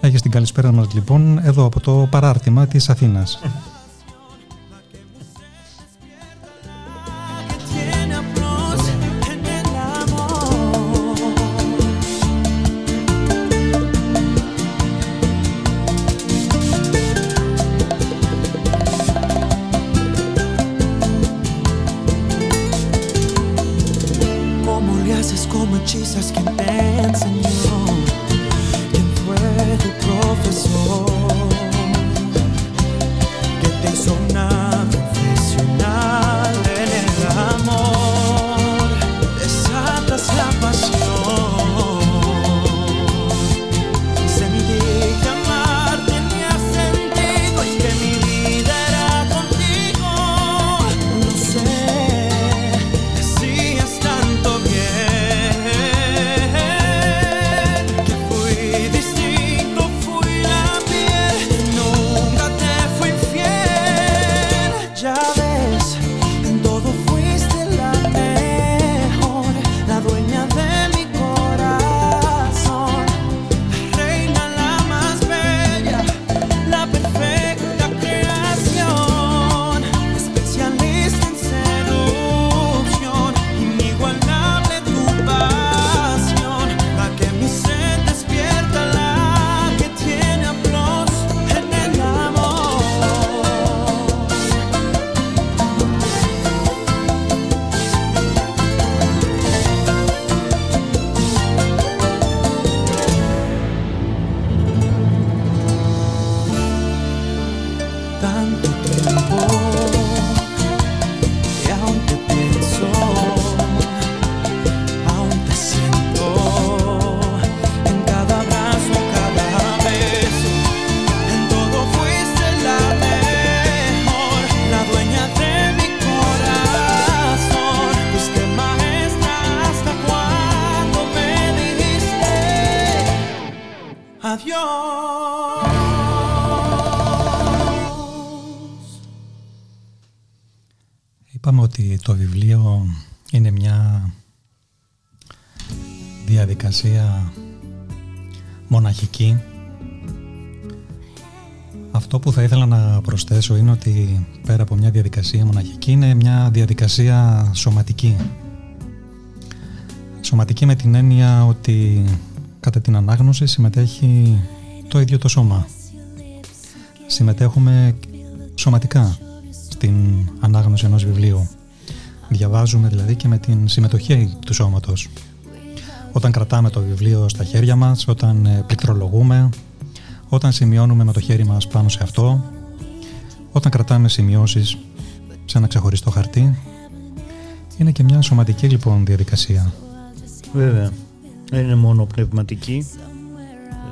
Έχεις την καλησπέρα μας λοιπόν εδώ από το παράρτημα της Αθήνας. Είπαμε ότι το βιβλίο είναι μια διαδικασία μοναχική. Αυτό που θα ήθελα να προσθέσω είναι ότι πέρα από μια διαδικασία μοναχική είναι μια διαδικασία σωματική. Σωματική με την έννοια ότι κατά την ανάγνωση συμμετέχει το ίδιο το σώμα. Συμμετέχουμε σωματικά στην ανάγνωση ενός βιβλίου. Διαβάζουμε δηλαδή και με την συμμετοχή του σώματος. Όταν κρατάμε το βιβλίο στα χέρια μας, όταν ε, πληκτρολογούμε, όταν σημειώνουμε με το χέρι μας πάνω σε αυτό, όταν κρατάμε σημειώσεις σε ένα ξεχωριστό χαρτί, είναι και μια σωματική λοιπόν διαδικασία. Βέβαια, δεν είναι μόνο πνευματική,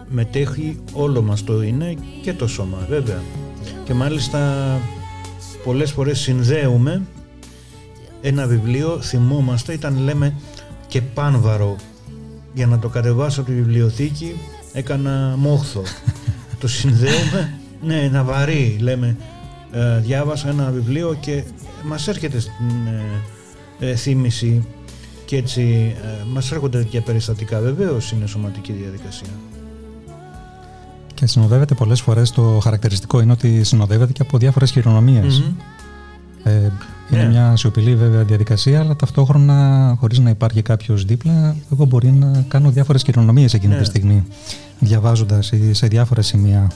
μετέχει όλο μας το είναι και το σώμα βέβαια. Και μάλιστα πολλές φορές συνδέουμε ένα βιβλίο, θυμόμαστε, ήταν λέμε και πάνβαρο για να το κατεβάσω από τη βιβλιοθήκη έκανα μόχθο. το συνδέουμε, ναι, ένα βαρύ λέμε. Ε, διάβασα ένα βιβλίο και μας έρχεται στην ε, ε θύμηση και έτσι ε, μας έρχονται τέτοια περιστατικά. Βεβαίως είναι σωματική διαδικασία. Και συνοδεύεται πολλές φορές το χαρακτηριστικό είναι ότι συνοδεύεται και από διάφορες Ε, είναι ναι. μια σιωπηλή βέβαια διαδικασία, αλλά ταυτόχρονα χωρίς να υπάρχει κάποιος δίπλα, εγώ μπορεί να κάνω διάφορες χειρονομίες εκείνη τη ναι. στιγμή, διαβάζοντας σε διάφορα σημεία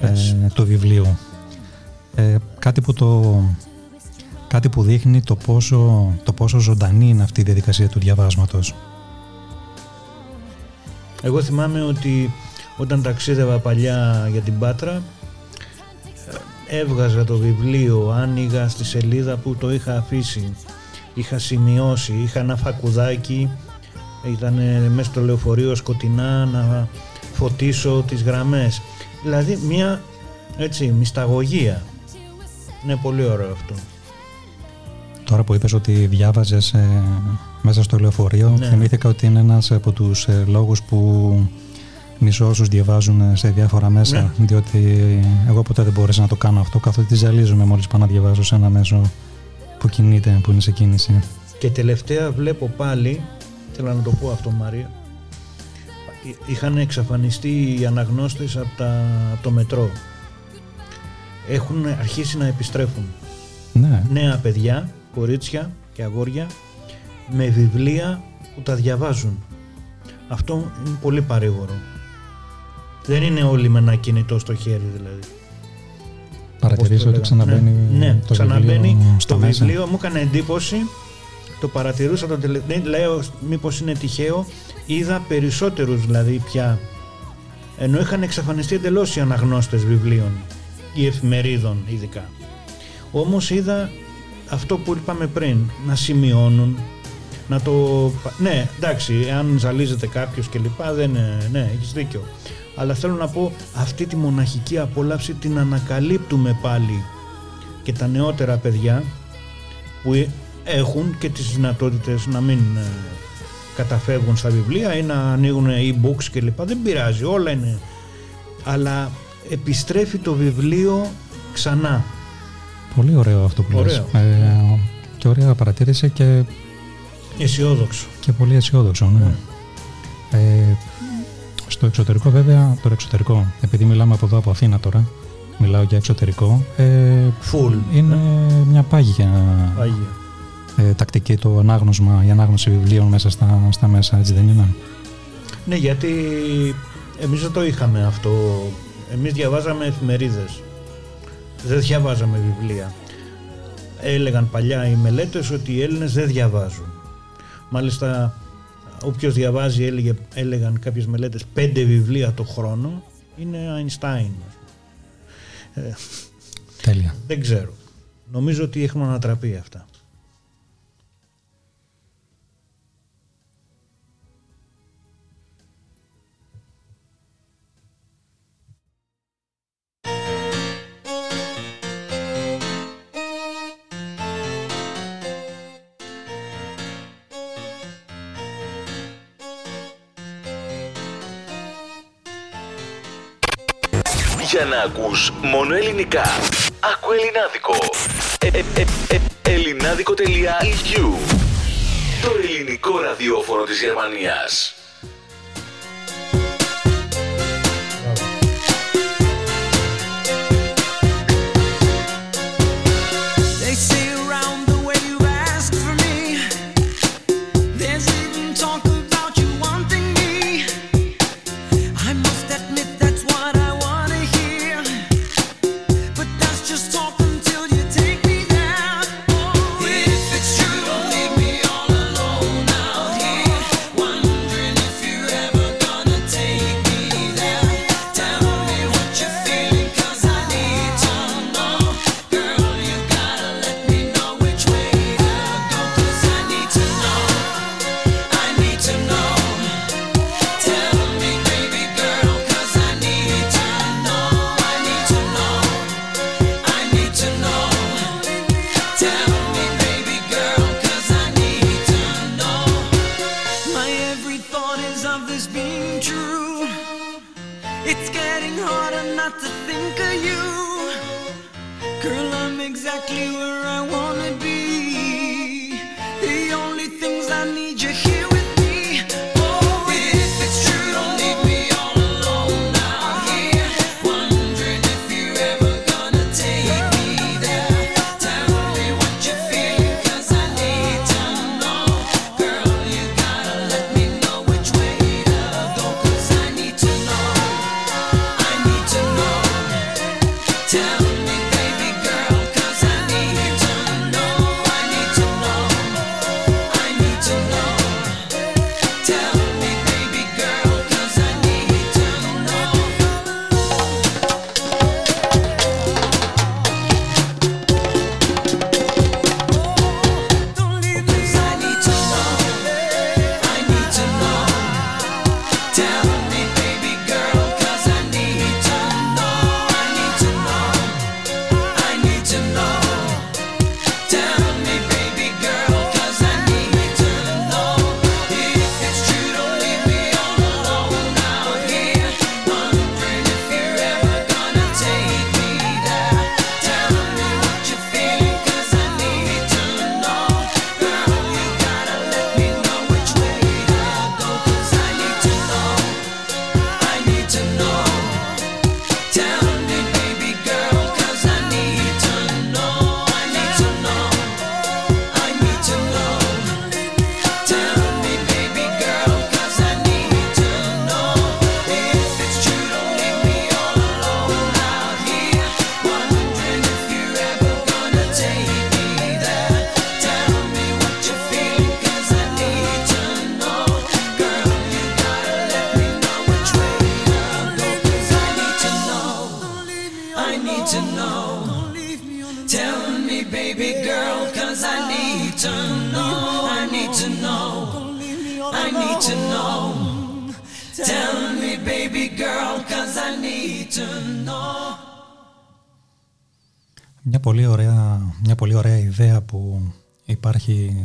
ε, το βιβλίο. Ε, κάτι, που το, κάτι που δείχνει το πόσο, το πόσο ζωντανή είναι αυτή η διαδικασία του διαβάσματος. Εγώ θυμάμαι ότι όταν ταξίδευα παλιά για την Πάτρα έβγαζα το βιβλίο, άνοιγα στη σελίδα που το είχα αφήσει, είχα σημειώσει, είχα ένα φακουδάκι, ήταν μέσα στο λεωφορείο σκοτεινά να φωτίσω τις γραμμές. Δηλαδή μια έτσι μυσταγωγία. Είναι πολύ ωραίο αυτό. Τώρα που είπες ότι διάβαζες ε, μέσα στο λεωφορείο, ναι. θυμήθηκα ότι είναι ένας από τους ε, λόγους που μισώ όσους διαβάζουν σε διάφορα μέσα, ναι. διότι εγώ ποτέ δεν μπόρεσα να το κάνω αυτό, καθότι ζαλίζομαι μόλις πάω να διαβάζω σε ένα μέσο που κινείται, που είναι σε κίνηση. Και τελευταία βλέπω πάλι, θέλω να το πω αυτό Μαρία, είχαν εξαφανιστεί οι αναγνώστες από, τα, το μετρό. Έχουν αρχίσει να επιστρέφουν. Ναι. Νέα παιδιά, κορίτσια και αγόρια με βιβλία που τα διαβάζουν. Αυτό είναι πολύ παρήγορο. Δεν είναι όλοι με ένα κινητό στο χέρι δηλαδή. Παρατηρήσω ότι ξαναμπαίνει ναι, ναι, το ξαναμπαίνει βιβλίο το βιβλίο. Μου έκανε εντύπωση, το παρατηρούσα το τελευταίο, λέω μήπως είναι τυχαίο, είδα περισσότερους δηλαδή πια, ενώ είχαν εξαφανιστεί εντελώς οι αναγνώστες βιβλίων ή εφημερίδων ειδικά. Όμως είδα αυτό που είπαμε πριν, να σημειώνουν, να το... Ναι, εντάξει, αν ζαλίζεται κάποιος και λοιπά, δεν... Ναι, έχεις δίκιο αλλά θέλω να πω αυτή τη μοναχική απόλαυση την ανακαλύπτουμε πάλι και τα νεότερα παιδιά που έχουν και τις δυνατότητες να μην ε, καταφεύγουν στα βιβλία ή να ανοίγουν e-books κλπ. Δεν πειράζει, όλα είναι. Αλλά επιστρέφει το βιβλίο ξανά. Πολύ ωραίο αυτό που λες. Ε, και ωραία παρατήρηση και... Αισιόδοξο. Και πολύ αισιόδοξο, ναι. ναι. Ε, στο εξωτερικό βέβαια, το εξωτερικό, επειδή μιλάμε από εδώ από Αθήνα τώρα, μιλάω για εξωτερικό, ε, Full, είναι ναι. μια πάγια, πάγια. Ε, τακτική το ανάγνωσμα, η ανάγνωση βιβλίων μέσα στα, στα μέσα, έτσι δεν είναι; Ναι, γιατί εμείς δεν το είχαμε αυτό. Εμείς διαβάζαμε εφημερίδες. Δεν διαβάζαμε βιβλία. Έλεγαν παλιά οι μελέτες ότι οι Έλληνες δεν διαβάζουν. Μάλιστα όποιος διαβάζει έλεγε, έλεγαν κάποιες μελέτες πέντε βιβλία το χρόνο είναι Einstein. Ε, Τέλεια. Δεν ξέρω. Νομίζω ότι έχουμε ανατραπεί αυτά. Για να ακούς μόνο ελληνικά. Άκου ελληνάδικο. ελληνάδικο.eu Το ελληνικό ραδιόφωνο της Γερμανίας.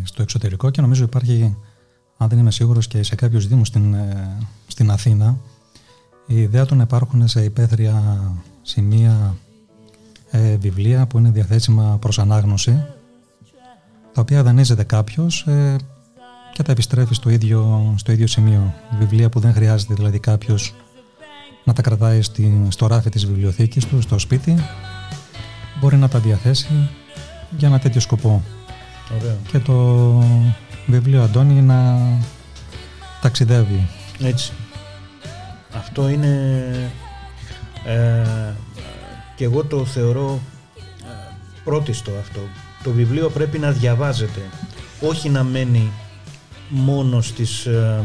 Στο εξωτερικό και νομίζω υπάρχει, αν δεν είμαι σίγουρος, και σε κάποιους δήμους στην, ε, στην Αθήνα, η ιδέα του να υπάρχουν σε υπαίθρια σημεία ε, βιβλία που είναι διαθέσιμα προς ανάγνωση, τα οποία δανείζεται κάποιος ε, και τα επιστρέφει στο ίδιο, στο ίδιο σημείο. Βιβλία που δεν χρειάζεται δηλαδή κάποιος να τα κρατάει στη, στο ράφι της βιβλιοθήκης του, στο σπίτι, μπορεί να τα διαθέσει για ένα τέτοιο σκοπό. Και το βιβλίο Αντώνη να ταξιδεύει. Έτσι. Αυτό είναι... Ε, και εγώ το θεωρώ ε, πρώτιστο αυτό. Το βιβλίο πρέπει να διαβάζεται. Όχι να μένει μόνο στις, ε,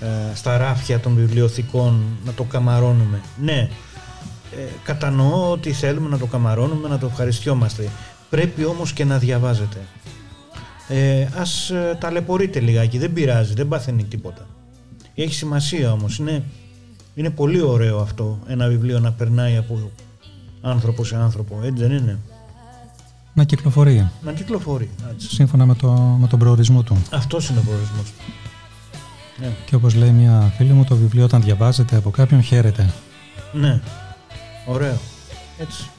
ε, στα ράφια των βιβλιοθηκών να το καμαρώνουμε. Ναι, ε, κατανοώ ότι θέλουμε να το καμαρώνουμε, να το ευχαριστιόμαστε. Πρέπει όμως και να διαβάζεται ε, ας ε, ταλαιπωρείτε λιγάκι, δεν πειράζει, δεν παθαίνει τίποτα. Έχει σημασία όμως, είναι, είναι πολύ ωραίο αυτό ένα βιβλίο να περνάει από άνθρωπο σε άνθρωπο, έτσι δεν είναι; Να κυκλοφορεί. Να κυκλοφορεί. Σύμφωνα με, το, με τον προορισμό του. Αυτός είναι ο προορισμός Ναι. Και όπως λέει μια φίλη μου, το βιβλίο όταν διαβάζεται από κάποιον χαίρεται. Ναι. Ωραίο. Έτσι.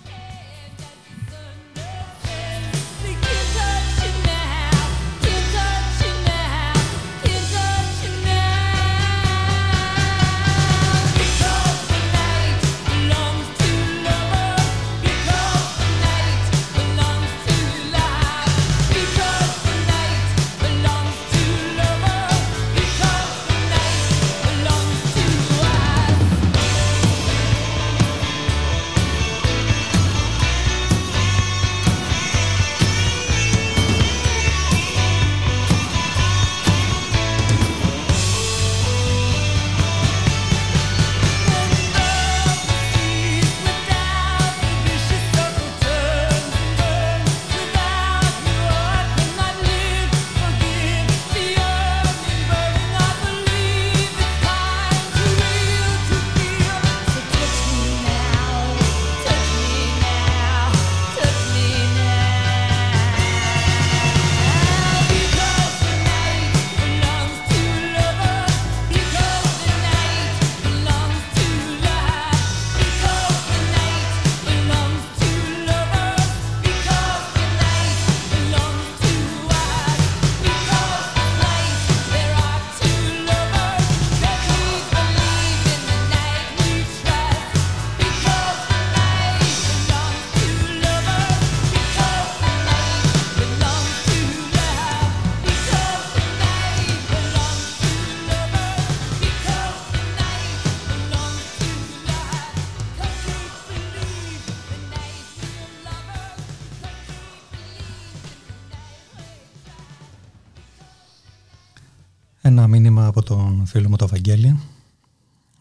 Ένα μήνυμα από τον φίλο μου το Βαγγέλη.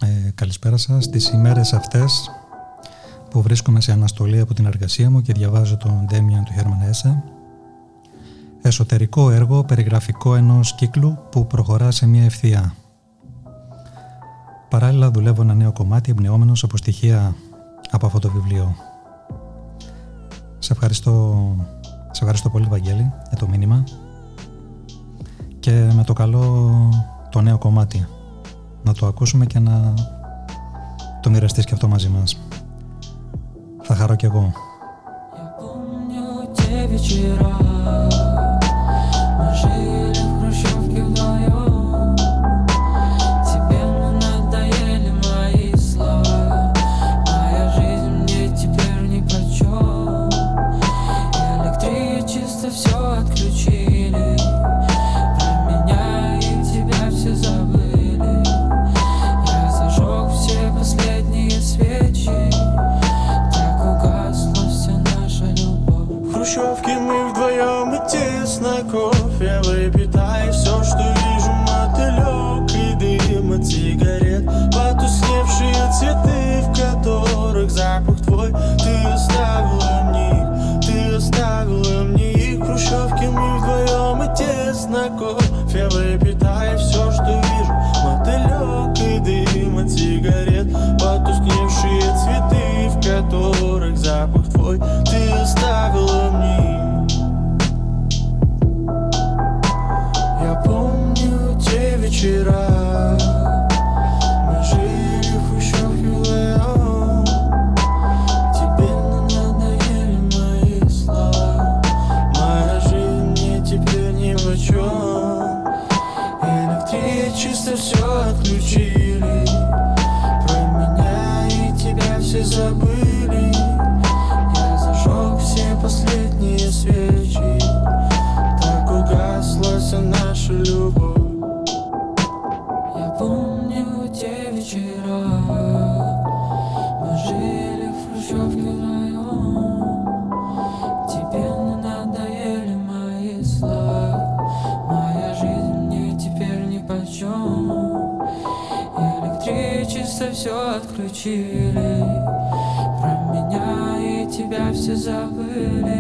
Ε, καλησπέρα σας. Τις ημέρες αυτές που βρίσκομαι σε αναστολή από την εργασία μου και διαβάζω τον Ντέμιαν του Χέρμαν Έσε. Εσωτερικό έργο περιγραφικό ενός κύκλου που προχωρά σε μια ευθεία. Παράλληλα δουλεύω ένα νέο κομμάτι εμπνεόμενος από στοιχεία από αυτό το βιβλίο. Σε ευχαριστώ, σε ευχαριστώ πολύ Βαγγέλη για το μήνυμα και με το καλό το νέο κομμάτι να το ακούσουμε και να το μοιραστείς και αυτό μαζί μας. Θα χαρώ κι εγώ. научили Про меня и тебя все забыли.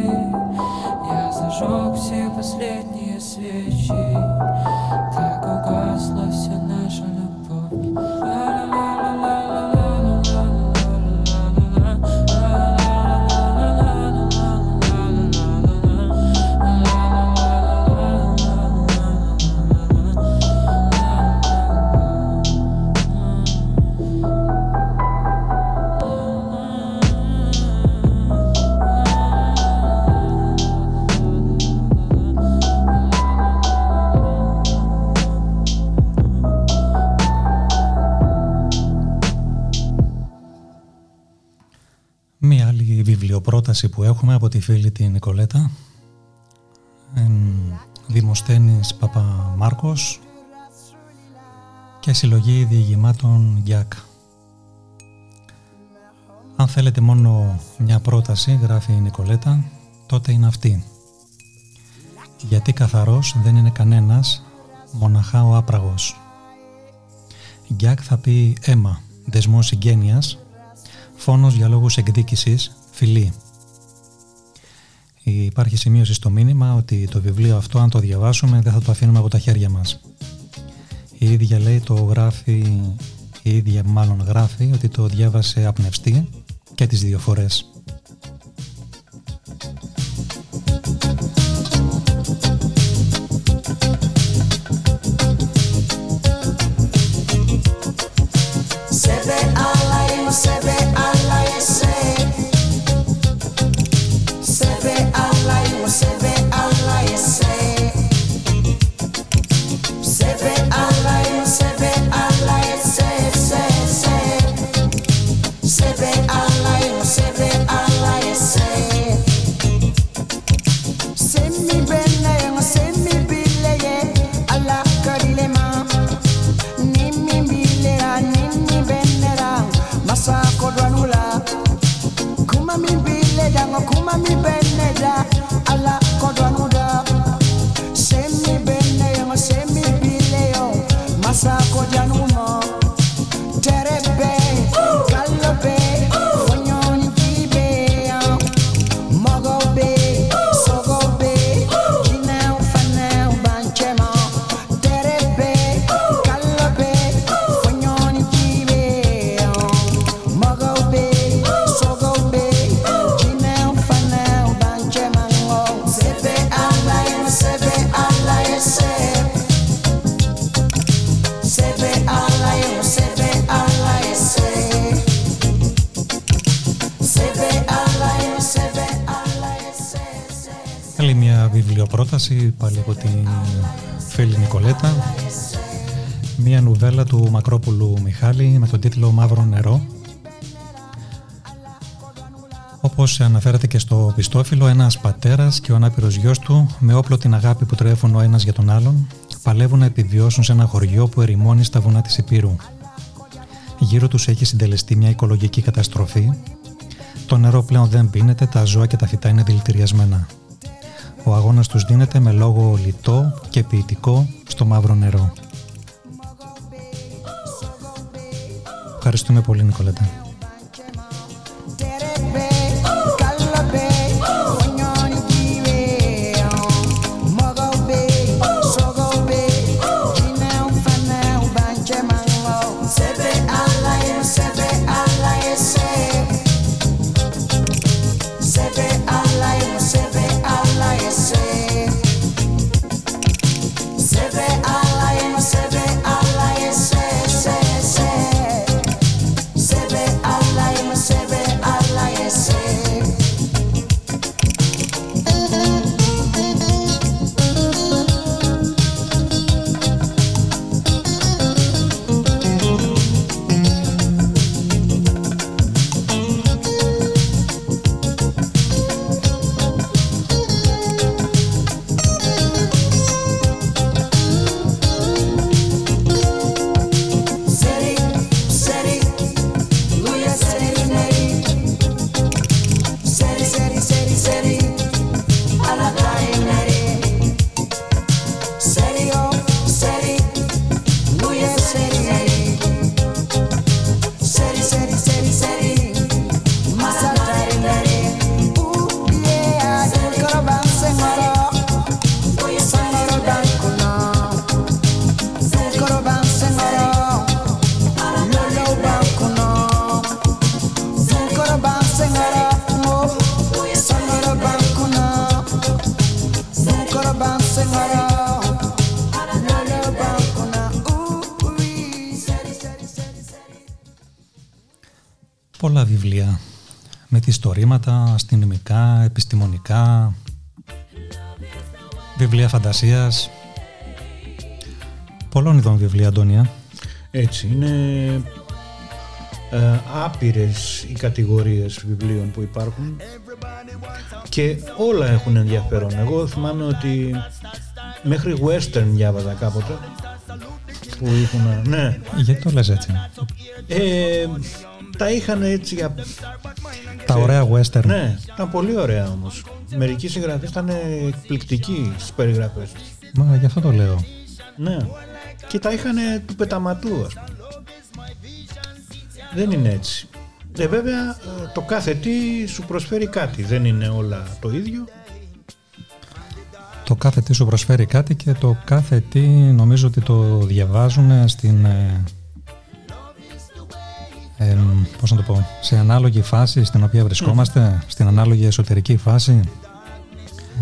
Που έχουμε από τη φίλη την Νικολέτα Δημοσθένης Παπαμάρκος και συλλογή διηγημάτων Γιάκ. Αν θέλετε μόνο μια πρόταση, γράφει η Νικολέτα, τότε είναι αυτή. Γιατί καθαρός δεν είναι κανένας, μοναχά ο άπραγος. Γιάκ θα πει αίμα, δεσμός συγγένειας, φόνος για λόγους εκδίκησης, φιλή. Υπάρχει σημείωση στο μήνυμα ότι το βιβλίο αυτό αν το διαβάσουμε δεν θα το αφήνουμε από τα χέρια μας. Η ίδια λέει το γράφει, η ίδια μάλλον γράφει ότι το διάβασε απνευστή και τις δύο φορές. Μιχάλη με τον τίτλο «Μαύρο νερό». Όπως αναφέρεται και στο πιστόφυλλο, ένας πατέρας και ο ανάπηρος γιος του, με όπλο την αγάπη που τρέφουν ο ένας για τον άλλον, παλεύουν να επιβιώσουν σε ένα χωριό που ερημώνει στα βουνά της Υπήρου. Γύρω τους έχει συντελεστεί μια οικολογική καταστροφή. Το νερό πλέον δεν πίνεται, τα ζώα και τα φυτά είναι δηλητηριασμένα. Ο αγώνας τους δίνεται με λόγο λιτό και ποιητικό στο μαύρο νερό. Ευχαριστούμε πολύ Νικολέτα. Ιστορήματα αστυνομικά, επιστημονικά, βιβλία φαντασίας, πολλών ειδών βιβλία, Αντώνια. Έτσι, είναι ε, άπειρες οι κατηγορίες βιβλίων που υπάρχουν και όλα έχουν ενδιαφέρον. Εγώ θυμάμαι ότι μέχρι western διάβαζα κάποτε που ήσουν, ναι. Γιατί το λες έτσι; Ε, τα είχαν έτσι για τα ωραία western. Ναι, ήταν πολύ ωραία όμως. Μερικοί συγγραφείς ήταν εκπληκτικοί στις περιγραφές τους. Μα γι' αυτό το λέω. Ναι. Και τα είχαν του πεταματού, ας πούμε. Δεν είναι έτσι. Ε, βέβαια, το κάθε τι σου προσφέρει κάτι. Δεν είναι όλα το ίδιο. Το κάθε τι σου προσφέρει κάτι και το κάθε τι νομίζω ότι το διαβάζουν στην ε, ε, πώς να το πω, σε ανάλογη φάση στην οποία βρισκόμαστε, στην ανάλογη εσωτερική φάση.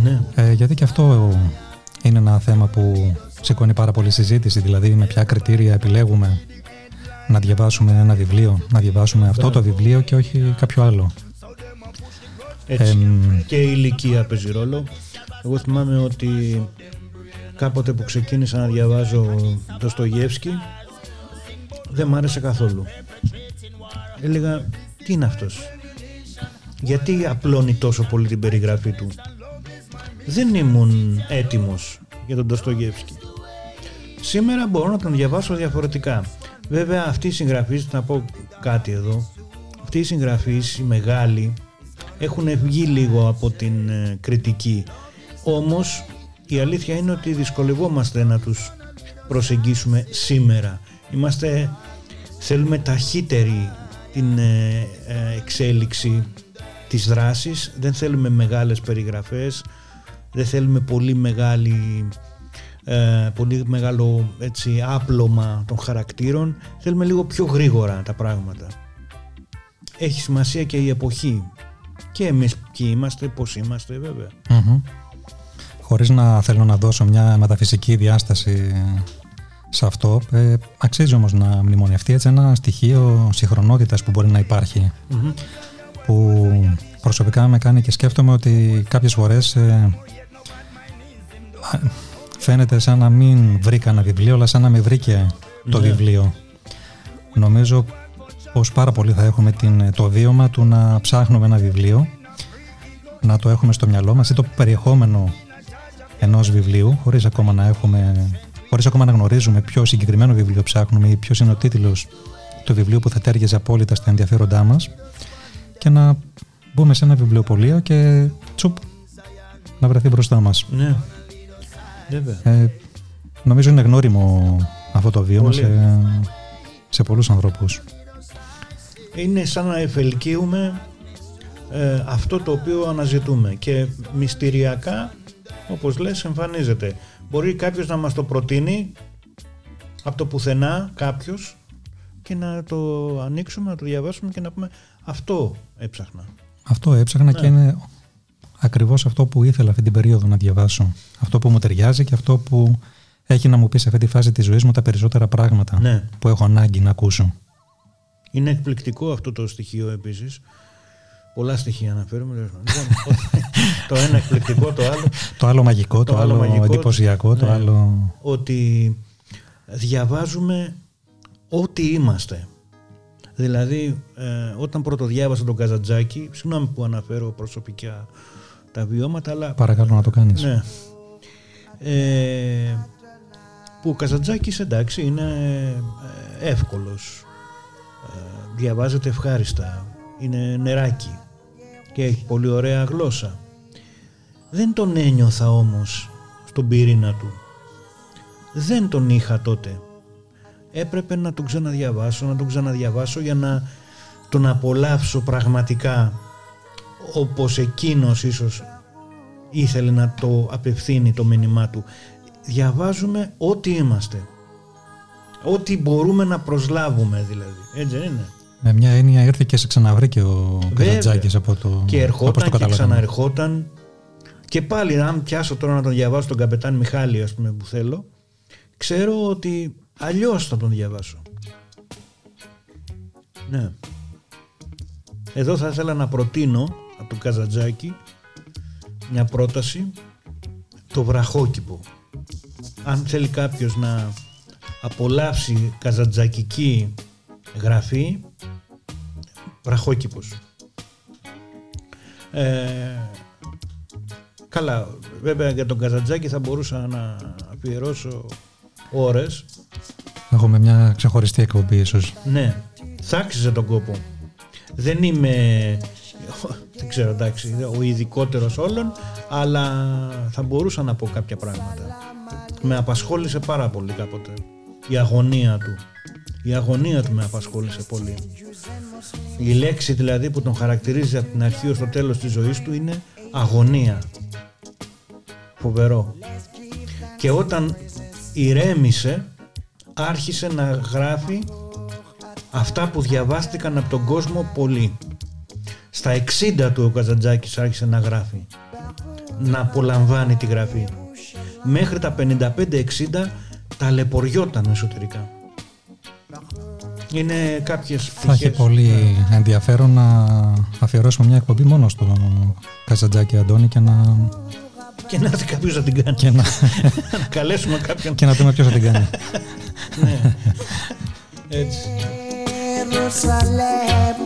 Ναι. Ε, γιατί και αυτό είναι ένα θέμα που σηκώνει πάρα πολύ συζήτηση, δηλαδή με ποια κριτήρια επιλέγουμε να διαβάσουμε ένα βιβλίο, να διαβάσουμε αυτό το βιβλίο και όχι κάποιο άλλο. Έτσι. και η ηλικία παίζει ρόλο. Εγώ θυμάμαι ότι κάποτε που ξεκίνησα να διαβάζω το Στογεύσκι δεν μ' άρεσε καθόλου έλεγα τι είναι αυτός; Γιατί απλώνει τόσο πολύ την περιγραφή του; Δεν ήμουν έτοιμος για τον Ντοστογεύσκη σήμερα μπορώ να τον διαβάσω διαφορετικά. Βέβαια αυτή η συγγραφή να πω κάτι εδώ αυτή η συγγραφή οι μεγάλοι έχουν βγει λίγο από την ε, κριτική. Όμως η αλήθεια είναι ότι δυσκολευόμαστε να τους προσεγγίσουμε σήμερα. Είμαστε θέλουμε ταχύτερη την ε, ε, εξέλιξη της δράσης. Δεν θέλουμε μεγάλες περιγραφές δεν θέλουμε πολύ μεγάλη ε, πολύ μεγάλο έτσι, άπλωμα των χαρακτήρων. Θέλουμε λίγο πιο γρήγορα τα πράγματα. Έχει σημασία και η εποχή. Και εμείς ποιοι είμαστε, πώς είμαστε βέβαια. Χωρίς να θέλω να δώσω μια μεταφυσική διάσταση σε αυτό. Ε, αξίζει όμως να μνημονευτεί έτσι ένα στοιχείο συγχρονότητας που μπορεί να υπαρχει που προσωπικά με κάνει και σκέφτομαι ότι κάποιες φορές ε, φαίνεται σαν να μην βρήκα ένα βιβλίο, αλλά σαν να με βρήκε το Ναι. βιβλίο. Νομίζω πως πάρα πολύ θα έχουμε την, το βίωμα του να ψάχνουμε ένα βιβλίο, να το έχουμε στο μυαλό μας ή το περιεχόμενο ενός βιβλίου, χωρίς ακόμα να έχουμε χωρίς ακόμα να γνωρίζουμε ποιο συγκεκριμένο βιβλίο ψάχνουμε ή ποιος είναι ο τίτλος του βιβλίου που θα τέριαζε απόλυτα στα ενδιαφέροντά μας και να μπούμε σε ένα βιβλιοπωλείο και τσουπ να βρεθεί μπροστά μας. Ναι. Βέβαια. Ε, νομίζω είναι γνώριμο αυτό το βίωμα Πολύ. σε, σε πολλούς ανθρώπους. είναι σαν να ευελκύουμε ε, αυτό το οποίο αναζητούμε και μυστηριακά όπως λες εμφανίζεται μπορεί κάποιος να μας το προτείνει από το πουθενά κάποιος και να το ανοίξουμε, να το διαβάσουμε και να πούμε αυτό έψαχνα Αυτό έψαχνα και είναι ακριβώς αυτό που ήθελα αυτή την περίοδο να διαβάσω. Αυτό που μου ταιριάζει και αυτό που έχει να μου πει σε αυτή τη φάση της ζωής μου τα περισσότερα πράγματα Ναι. που έχω ανάγκη να ακούσω. είναι εκπληκτικό αυτό το στοιχείο επίσης πολλά στοιχεία αναφέρουμε λοιπόν, το ένα εκπληκτικό το άλλο Το άλλο μαγικό, το, Το άλλο άλλο, μαγικό, εντυπωσιακό, το ναι. άλλο... ότι διαβάζουμε ό,τι είμαστε. Δηλαδή, ε, όταν πρώτο διάβασα τον Καζαντζάκη, συγγνώμη που αναφέρω προσωπικά τα βιώματα, αλλά Παρακαλώ να το κάνεις. ναι. Ε, που ο Καζαντζάκης εντάξει είναι ε, εύκολος ε, διαβάζεται ευχάριστα είναι νεράκι και έχει πολύ ωραία γλώσσα δεν τον ένιωθα όμως στον πυρήνα του δεν τον είχα τότε έπρεπε να τον ξαναδιαβάσω να τον ξαναδιαβάσω για να τον απολαύσω πραγματικά όπως εκείνος ίσως ήθελε να το απευθύνει το μήνυμά του. Διαβάζουμε ό,τι είμαστε. Ό,τι μπορούμε να προσλάβουμε δηλαδή. Έτσι δεν είναι; Με μια έννοια ήρθε και σε ξαναβρήκε ο Βέβαια. Καζαντζάκης από το Και όπως ερχόταν το και καταλάβαμε. ξαναερχόταν. Και πάλι αν πιάσω τώρα να τον διαβάσω τον καπετάν Μιχάλη ας πούμε που θέλω ξέρω ότι αλλιώς θα τον διαβάσω. Ναι. Εδώ θα ήθελα να προτείνω από τον Καζαντζάκη μια πρόταση το βραχόκηπο. Αν θέλει κάποιος να απολαύσει καζαντζακική γραφή βραχόκηπος. Ε, καλά, βέβαια για τον Καζαντζάκη θα μπορούσα να αφιερώσω ώρες. Έχουμε μια ξεχωριστή εκπομπή ίσως. Ναι, θα άξιζε τον κόπο. Δεν είμαι, δεν ξέρω εντάξει, ο ειδικότερος όλων, αλλά θα μπορούσα να πω κάποια πράγματα. Με απασχόλησε πάρα πολύ κάποτε. Η αγωνία του. Η αγωνία του με απασχόλησε πολύ. Η λέξη δηλαδή που τον χαρακτηρίζει από την αρχή ως το τέλος της ζωής του είναι αγωνία. Φοβερό. Και όταν ηρέμησε άρχισε να γράφει αυτά που διαβάστηκαν από τον κόσμο πολύ. Στα 60 του ο Καζαντζάκης άρχισε να γράφει. Να απολαμβάνει τη γραφή. Μέχρι τα 55-60 ταλαιπωριόταν εσωτερικά. Είναι κάποιες Θα έχει πτυχές. πολύ ενδιαφέρον να αφιερώσουμε μια εκπομπή μόνο στο Καζαντζάκη Αντώνη και να, Και να έρθει κάποιος να την κάνει. και να, να καλέσουμε κάποιον. και να δούμε ποιος θα την κάνει. ναι. Έτσι. Jerusalem,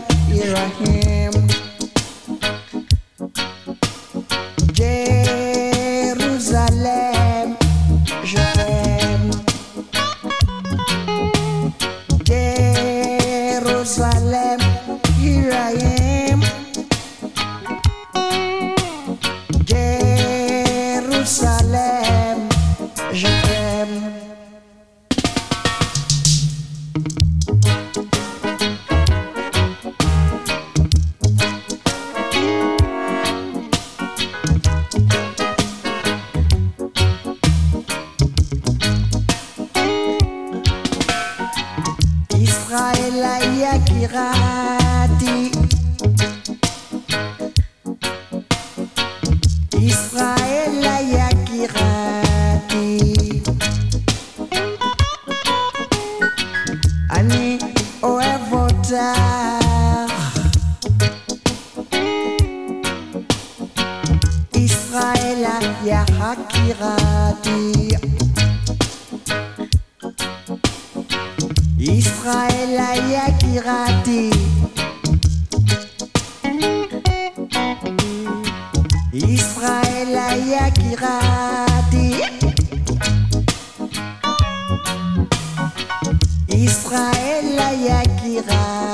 Israël Ayakira.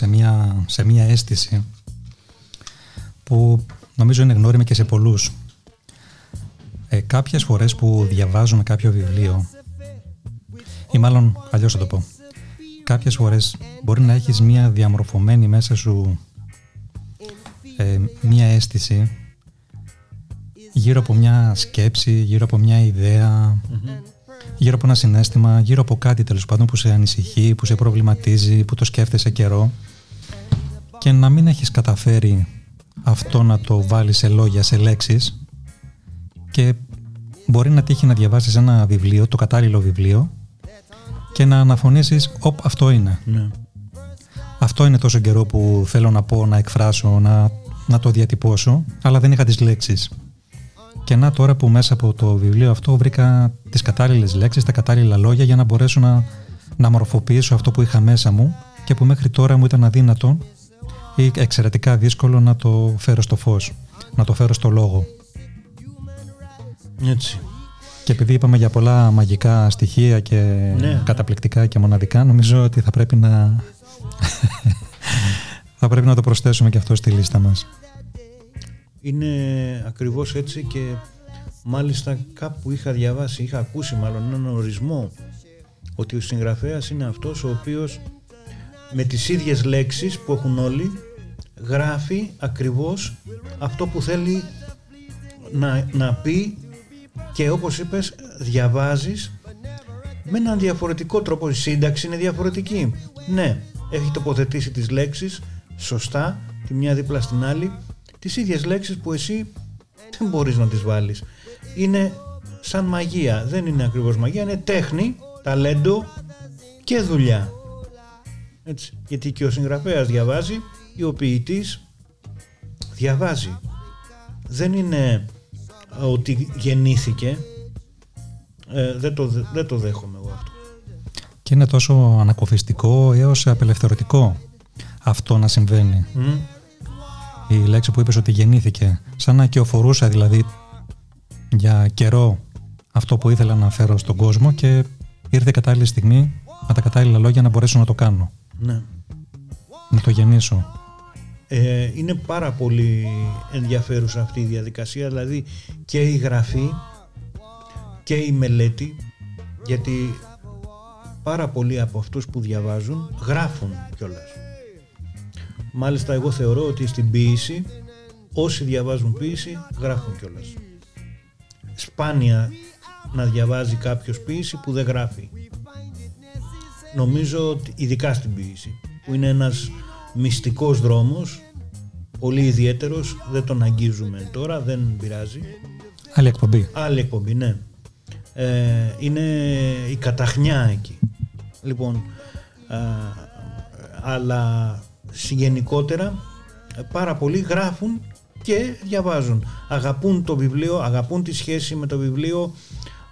Σε μια, σε μια αίσθηση που νομίζω είναι γνώριμη και σε πολλούς. Ε, κάποιες φορές που διαβάζουμε κάποιο βιβλίο ή μάλλον αλλιώς θα το πω κάποιες φορές μπορεί να έχεις μια διαμορφωμένη μέσα σου ε, μια αίσθηση γύρω από μια σκέψη, γύρω από μια ιδέα γύρω από ένα συνέστημα, γύρω από κάτι τέλος πάντων που σε ανησυχεί, που σε προβληματίζει, που το σκέφτεσαι καιρό και να μην έχεις καταφέρει αυτό να το βάλεις σε λόγια, σε λέξεις και μπορεί να τύχει να διαβάσεις ένα βιβλίο, το κατάλληλο βιβλίο και να αναφωνήσεις «Οπ, αυτό είναι». Ναι. Αυτό είναι τόσο καιρό που θέλω να πω, να εκφράσω, να, να το διατυπώσω, αλλά δεν είχα τις λέξεις. Και να τώρα που μέσα από το βιβλίο αυτό βρήκα τις κατάλληλες λέξεις, τα κατάλληλα λόγια για να μπορέσω να, να μορφοποιήσω αυτό που είχα μέσα μου και που μέχρι τώρα μου ήταν αδύνατο ή εξαιρετικά δύσκολο να το φέρω στο φως, να το φέρω στο λόγο. Έτσι. Και επειδή είπαμε για πολλά μαγικά στοιχεία και Ναι. καταπληκτικά και μοναδικά, νομίζω ότι θα πρέπει να... θα πρέπει να το προσθέσουμε και αυτό στη λίστα μας. Είναι ακριβώς έτσι και μάλιστα κάπου είχα διαβάσει, είχα ακούσει μάλλον έναν ορισμό ότι ο συγγραφέας είναι αυτός ο οποίος με τις ίδιες λέξεις που έχουν όλοι γράφει ακριβώς αυτό που θέλει να, να πει και όπως είπες διαβάζεις με έναν διαφορετικό τρόπο. Η σύνταξη είναι διαφορετική. Ναι, έχει τοποθετήσει τις λέξεις σωστά τη μια δίπλα στην άλλη τις ίδιες λέξεις που εσύ δεν μπορείς να τις βάλεις είναι σαν μαγεία δεν είναι ακριβώς μαγεία, είναι τέχνη ταλέντο και δουλειά έτσι. γιατί και ο συγγραφέας διαβάζει ή ο ποιητής διαβάζει δεν είναι ότι γεννήθηκε ε, δεν, το, δε- δεν το δέχομαι εγώ αυτό Και είναι τόσο ανακοφιστικό έως απελευθερωτικό αυτό να συμβαίνει. Μμ. Η λέξη που είπες ότι γεννήθηκε, σαν να κυοφορούσα δηλαδή για καιρό αυτό που ήθελα να φέρω στον κόσμο και ήρθε η κατάλληλη στιγμή με τα κατάλληλα λόγια να μπορέσω να το κάνω, ναι. να το γεννήσω. Ε, είναι πάρα πολύ ενδιαφέρουσα αυτή η διαδικασία δηλαδή και η γραφή και η μελέτη γιατί πάρα πολλοί από αυτούς που διαβάζουν γράφουν κιόλας μάλιστα εγώ θεωρώ ότι στην ποίηση όσοι διαβάζουν ποίηση γράφουν κιόλας. Σπάνια να διαβάζει κάποιος ποίηση που δεν γράφει. Νομίζω ότι ειδικά στην ποίηση που είναι ένας μυστικός δρόμος πολύ ιδιαίτερος δεν τον αγγίζουμε τώρα δεν πειράζει. Άλλη εκπομπή. άλλη εκπομπή ναι. Ε, είναι η καταχνιά εκεί. Λοιπόν α, αλλά γενικότερα πάρα πολλοί γράφουν και διαβάζουν. Αγαπούν το βιβλίο αγαπούν τη σχέση με το βιβλίο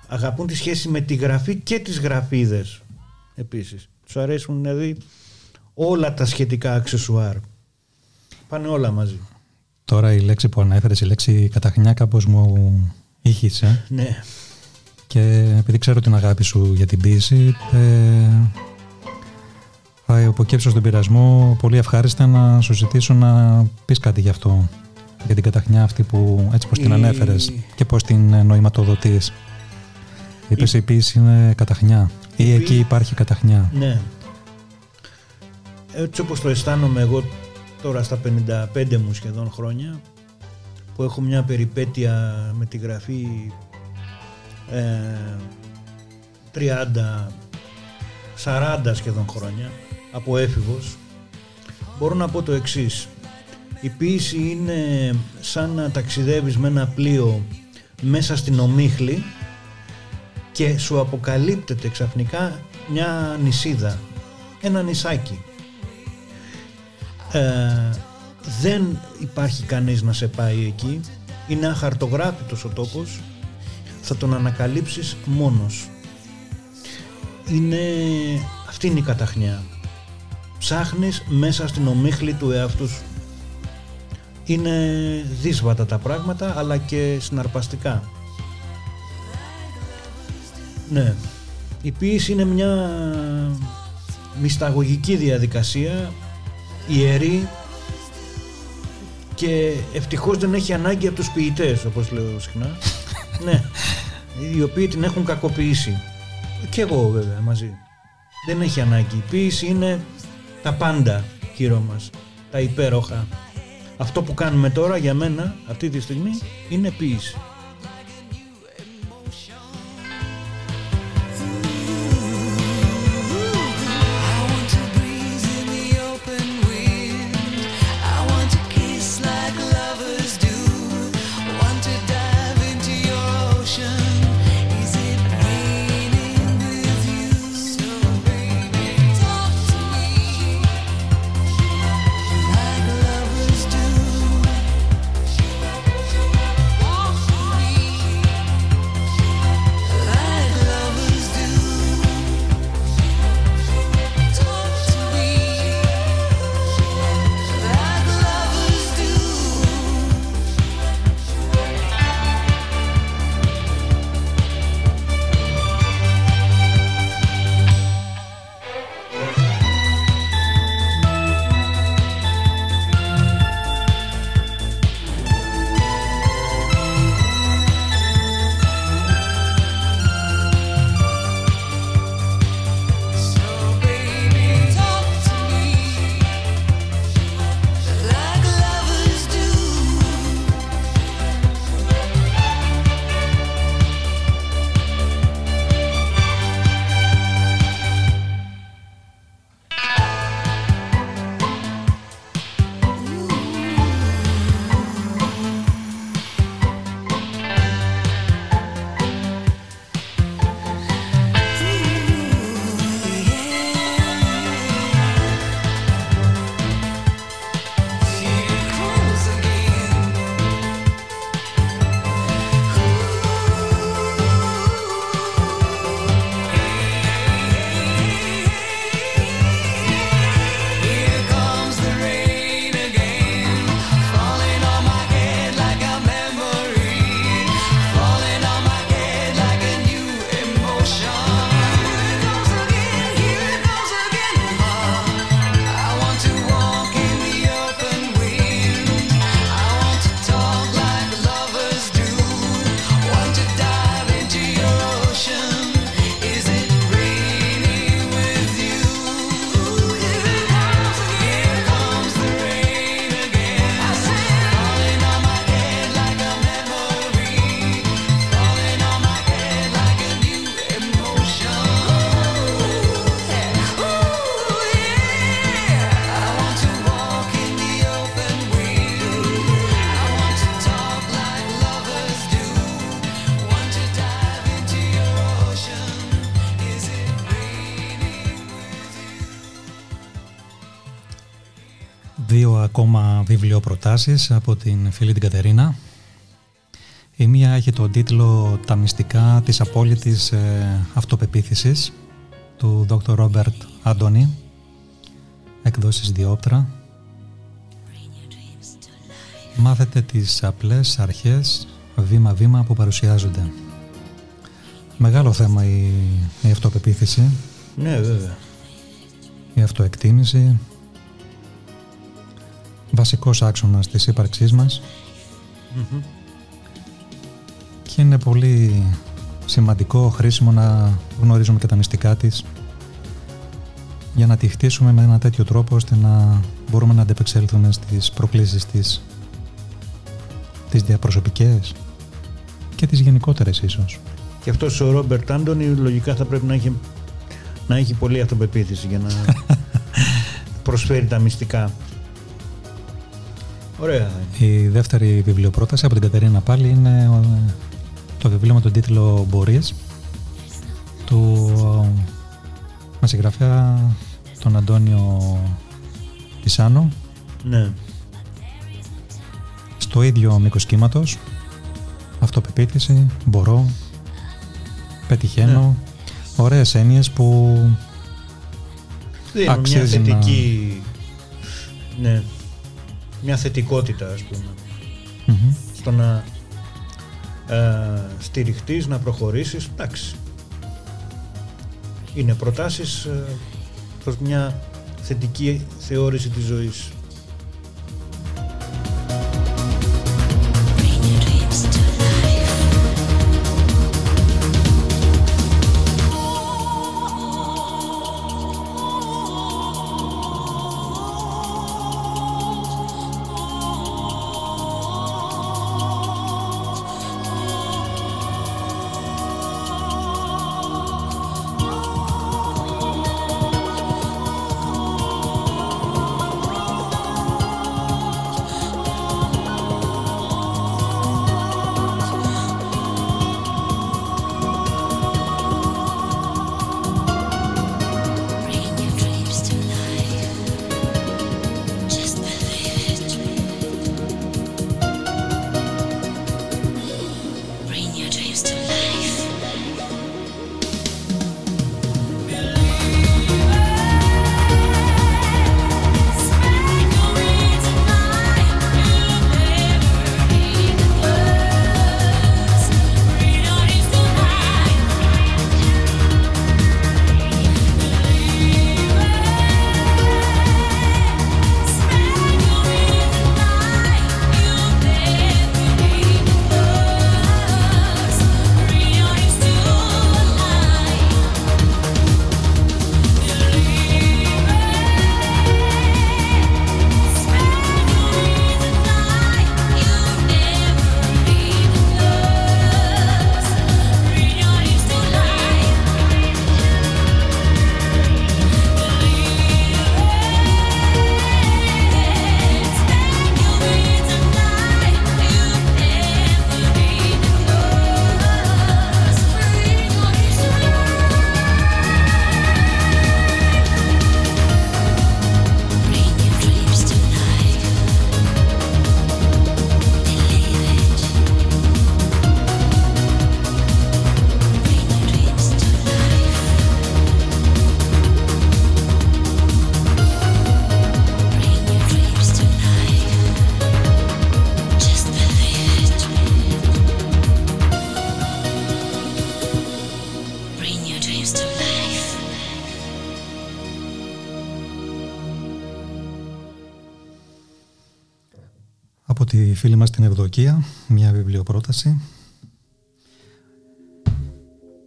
αγαπούν τη σχέση με τη γραφή και τις γραφίδες επίσης. Τους αρέσουν δηλαδή όλα τα σχετικά αξεσουάρ. Πάνε όλα μαζί. Τώρα η λέξη που ανέφερες, η λέξη καταχνιά κάπως μου ήχησε. Ναι. Και επειδή ξέρω την αγάπη σου για την ποίηση ε, θα υποκύψω στον πειρασμό. Πολύ ευχάριστα να σου ζητήσω να πεις κάτι γι' αυτό. Για την καταχνιά αυτή που έτσι πως την Η- ανέφερες και πως την ε, νοηματοδοτείς. Είπες η ποίηση είναι καταχνιά ή Η εκεί ποίηση- υπάρχει καταχνιά Ναι. Έτσι όπως το αισθάνομαι εγώ τώρα στα 55 μου σχεδόν χρόνια που έχω μια περιπέτεια με τη γραφή ε, 30 40 σχεδόν χρόνια από έφηβος μπορώ να πω το εξής η ποίηση είναι σαν να ταξιδεύεις με ένα πλοίο μέσα στην ομίχλη και σου αποκαλύπτεται ξαφνικά μια νησίδα, ένα νησάκι. Ε, δεν υπάρχει κανείς να σε πάει εκεί, είναι αχαρτογράφητος ο τόπος, θα τον ανακαλύψεις μόνος. Είναι, αυτή είναι η καταχνιά. Ψάχνεις μέσα στην ομίχλη του εαυτού σου. Είναι δύσβατα τα πράγματα αλλά και συναρπαστικά. Ναι. Η ποίηση είναι μια μυσταγωγική διαδικασία, ιερή και ευτυχώς δεν έχει ανάγκη από τους ποιητές, όπως λέω συχνά. ναι. Οι οποίοι την έχουν κακοποιήσει. Και εγώ βέβαια μαζί. Δεν έχει ανάγκη. Η ποίηση είναι τα πάντα γύρω μας. Τα υπέροχα. Αυτό που κάνουμε τώρα για μένα αυτή τη στιγμή είναι ποίηση. Ακόμα βιβλιοπροτάσεις από την φίλη την Κατερίνα. Η μία έχει τον τίτλο «Τα μυστικά της απόλυτης ε, αυτοπεποίθησης» του Dr. Robert Άντωνη, εκδόσεις Διόπτρα. Μάθετε τις απλές αρχές βήμα-βήμα που παρουσιάζονται. Μεγάλο θέμα η, η αυτοπεποίθηση, Ναι, βέβαια. η αυτοεκτίμηση, βασικός άξονας της ύπαρξής μας και είναι πολύ σημαντικό, χρήσιμο να γνωρίζουμε και τα μυστικά της για να τη χτίσουμε με ένα τέτοιο τρόπο ώστε να μπορούμε να αντεπεξέλθουμε στις προκλήσεις της τις διαπροσωπικές και τις γενικότερες ίσως. Και αυτός ο Ρόμπερτ Άντωνη λογικά θα πρέπει να έχει, να έχει πολλή αυτοπεποίθηση για να προσφέρει τα μυστικά. Ωραία. Η δεύτερη βιβλιοπρόταση από την Κατερίνα πάλι είναι ε, το βιβλίο με τον τίτλο «Μπορείς» του ε, με συγγραφέα τον Αντώνιο Πισάνο Ναι. στο ίδιο μήκος κύματος αυτοπεποίθηση, μπορώ πετυχαίνω ωραίες έννοιες που Δίνουν μια Αξίζει να- θετική... Ναι. Μια θετικότητα, ας πούμε. μμμ, Στο να ε, στηριχτείς, να προχωρήσεις. Εντάξει. Είναι προτάσεις ε, προς μια θετική θεώρηση της ζωής. Τη φίλη μας την Ευδοκία μια βιβλιοπρόταση.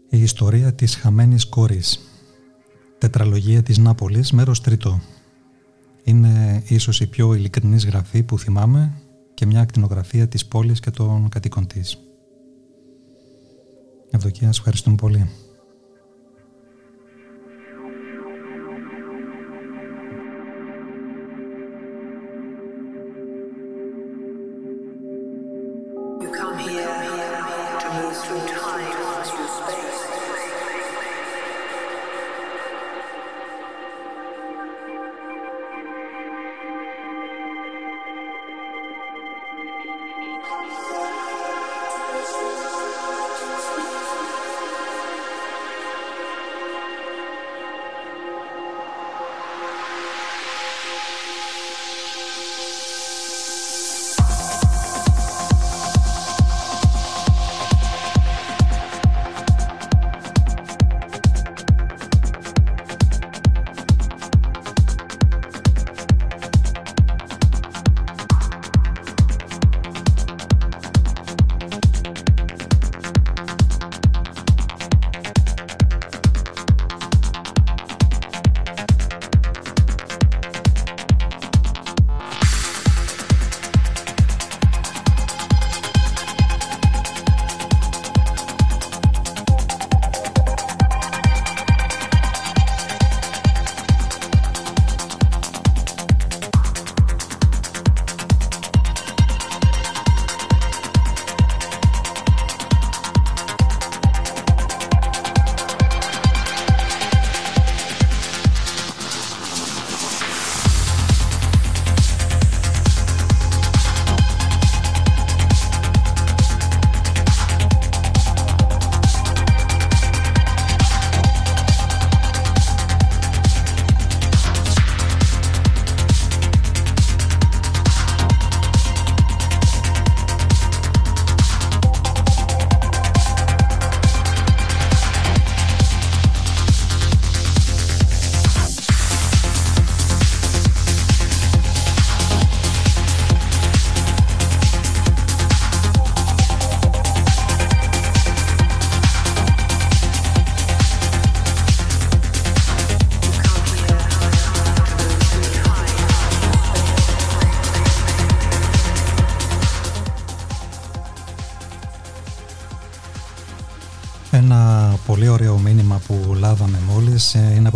Η ιστορία της χαμένης κόρης. Τετραλογία της Νάπολης μέρος τρίτο. Είναι ίσως η πιο ειλικρινής γραφή που θυμάμαι και μια ακτινογραφία της πόλης και των κατοίκων της. Ευδοκία, σε ευχαριστούμε πολύ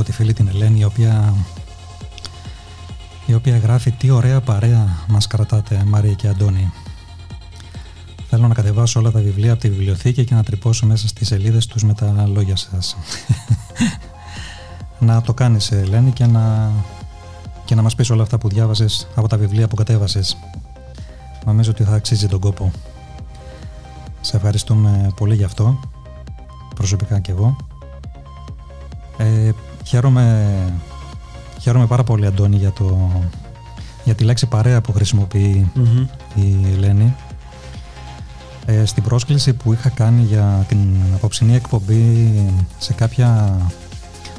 τη φίλη την Ελένη η οποία, η οποία γράφει «Τι ωραία παρέα μας κρατάτε Μαρία και Αντώνη». Θέλω να κατεβάσω όλα τα βιβλία από τη βιβλιοθήκη και να τρυπώσω μέσα στις σελίδες τους με τα λόγια σας. να το κάνεις Ελένη και να, και να μας πεις όλα αυτά που διάβασες από τα βιβλία που κατέβασες. Νομίζω ότι θα αξίζει τον κόπο. Σε ευχαριστούμε πολύ γι' αυτό, προσωπικά και εγώ. Ε, χαίρομαι, χαίρομαι πάρα πολύ Αντώνη για, το, για τη λέξη παρέα που χρησιμοποιεί η Ελένη. Ε, στην πρόσκληση που είχα κάνει για την απόψινή εκπομπή σε κάποια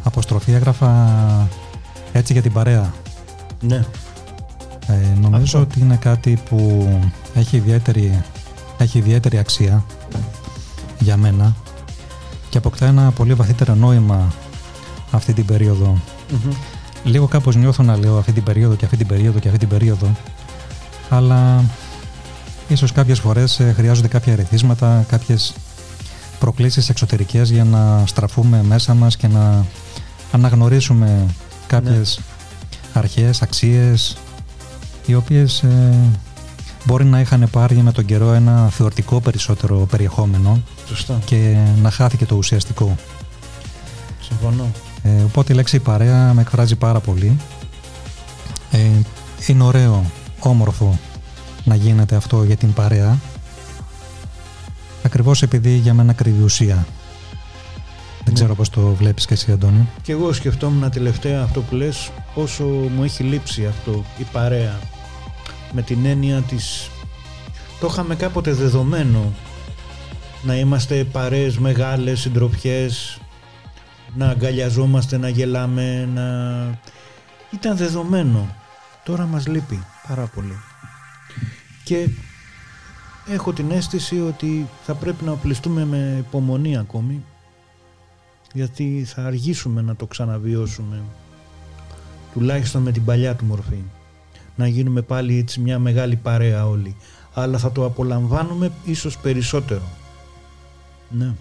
αποστροφή έγραφα έτσι για την παρέα. Ναι. Ε, νομίζω Αυτό. ότι είναι κάτι που έχει ιδιαίτερη, έχει ιδιαίτερη αξία για μένα και αποκτά ένα πολύ βαθύτερο νόημα αυτή την περίοδο. Μμμ. Λίγο κάπως νιώθω να λέω αυτή την περίοδο και αυτή την περίοδο και αυτή την περίοδο αλλά ίσως κάποιες φορές ε, χρειάζονται κάποια ερεθίσματα, κάποιες προκλήσεις εξωτερικές για να στραφούμε μέσα μας και να αναγνωρίσουμε κάποιες αρχές, αξίες οι οποίες ε, μπορεί να είχαν πάρει με τον καιρό ένα θεωρητικό περισσότερο περιεχόμενο Σωστά. και να χάθηκε το ουσιαστικό. Συμφωνώ. Ε, οπότε η λέξη παρέα με εκφράζει πάρα πολύ. Ε, είναι ωραίο, όμορφο να γίνεται αυτό για την παρέα. Ακριβώς επειδή για μένα κρύβει ουσία. Δεν ξέρω πώς το βλέπεις και εσύ Αντώνη. Και εγώ σκεφτόμουν τελευταία αυτό που λες πόσο μου έχει λείψει αυτό η παρέα με την έννοια της το είχαμε κάποτε δεδομένο να είμαστε παρέες μεγάλες, συντροφιές να αγκαλιαζόμαστε, να γελάμε να... ήταν δεδομένο. Τώρα μας λείπει πάρα πολύ. Και έχω την αίσθηση ότι θα πρέπει να οπλιστούμε με υπομονή ακόμη γιατί θα αργήσουμε να το ξαναβιώσουμε τουλάχιστον με την παλιά του μορφή. Να γίνουμε πάλι έτσι μια μεγάλη παρέα όλοι. Αλλά θα το απολαμβάνουμε ίσως περισσότερο. Ναι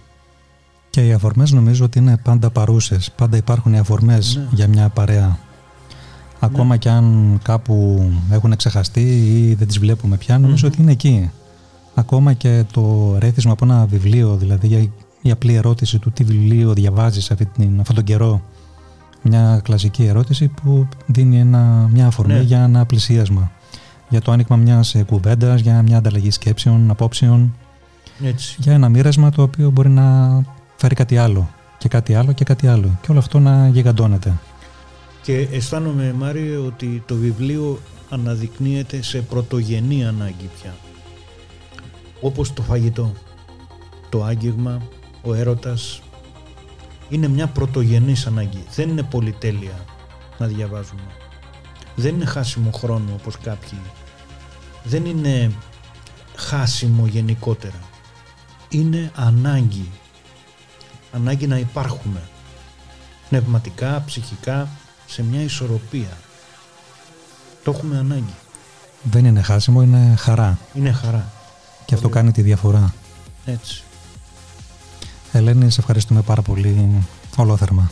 Και οι αφορμές νομίζω ότι είναι πάντα παρούσες. Πάντα υπάρχουν οι αφορμές Ναι. για μια παρέα. Ακόμα και αν κάπου έχουν ξεχαστεί ή δεν τις βλέπουμε πια, νομίζω ότι είναι εκεί. Ακόμα και το ρέθισμα από ένα βιβλίο, δηλαδή για η απλή ερώτηση του τι βιβλίο διαβάζεις αυτή την, αυτόν τον καιρό. Μια κλασική ερώτηση που δίνει ένα, μια αφορμή Ναι. για ένα πλησίασμα. Για το άνοιγμα μιας κουβέντας, για μια ανταλλαγή σκέψεων, απόψεων έτσι για ένα μοίρασμα το οποίο μπορεί να φέρει κάτι άλλο και κάτι άλλο και κάτι άλλο. Και όλο αυτό να γιγαντώνεται. και αισθάνομαι Μάριο ότι το βιβλίο αναδεικνύεται σε πρωτογενή ανάγκη πια. Όπως το φαγητό το άγγιγμα, ο έρωτας είναι μια πρωτογενής ανάγκη. Δεν είναι πολυτέλεια να διαβάζουμε. Δεν είναι χάσιμο χρόνο όπως κάποιοι. Δεν είναι χάσιμο γενικότερα. Είναι ανάγκη ανάγκη να υπάρχουμε. Πνευματικά, ψυχικά σε μια ισορροπία. Το έχουμε ανάγκη. Δεν είναι χάσιμο, είναι χαρά. Είναι χαρά. Και αυτό κάνει τη διαφορά. έτσι. Ελένη, σε ευχαριστούμε πάρα πολύ. Ολόθερμα.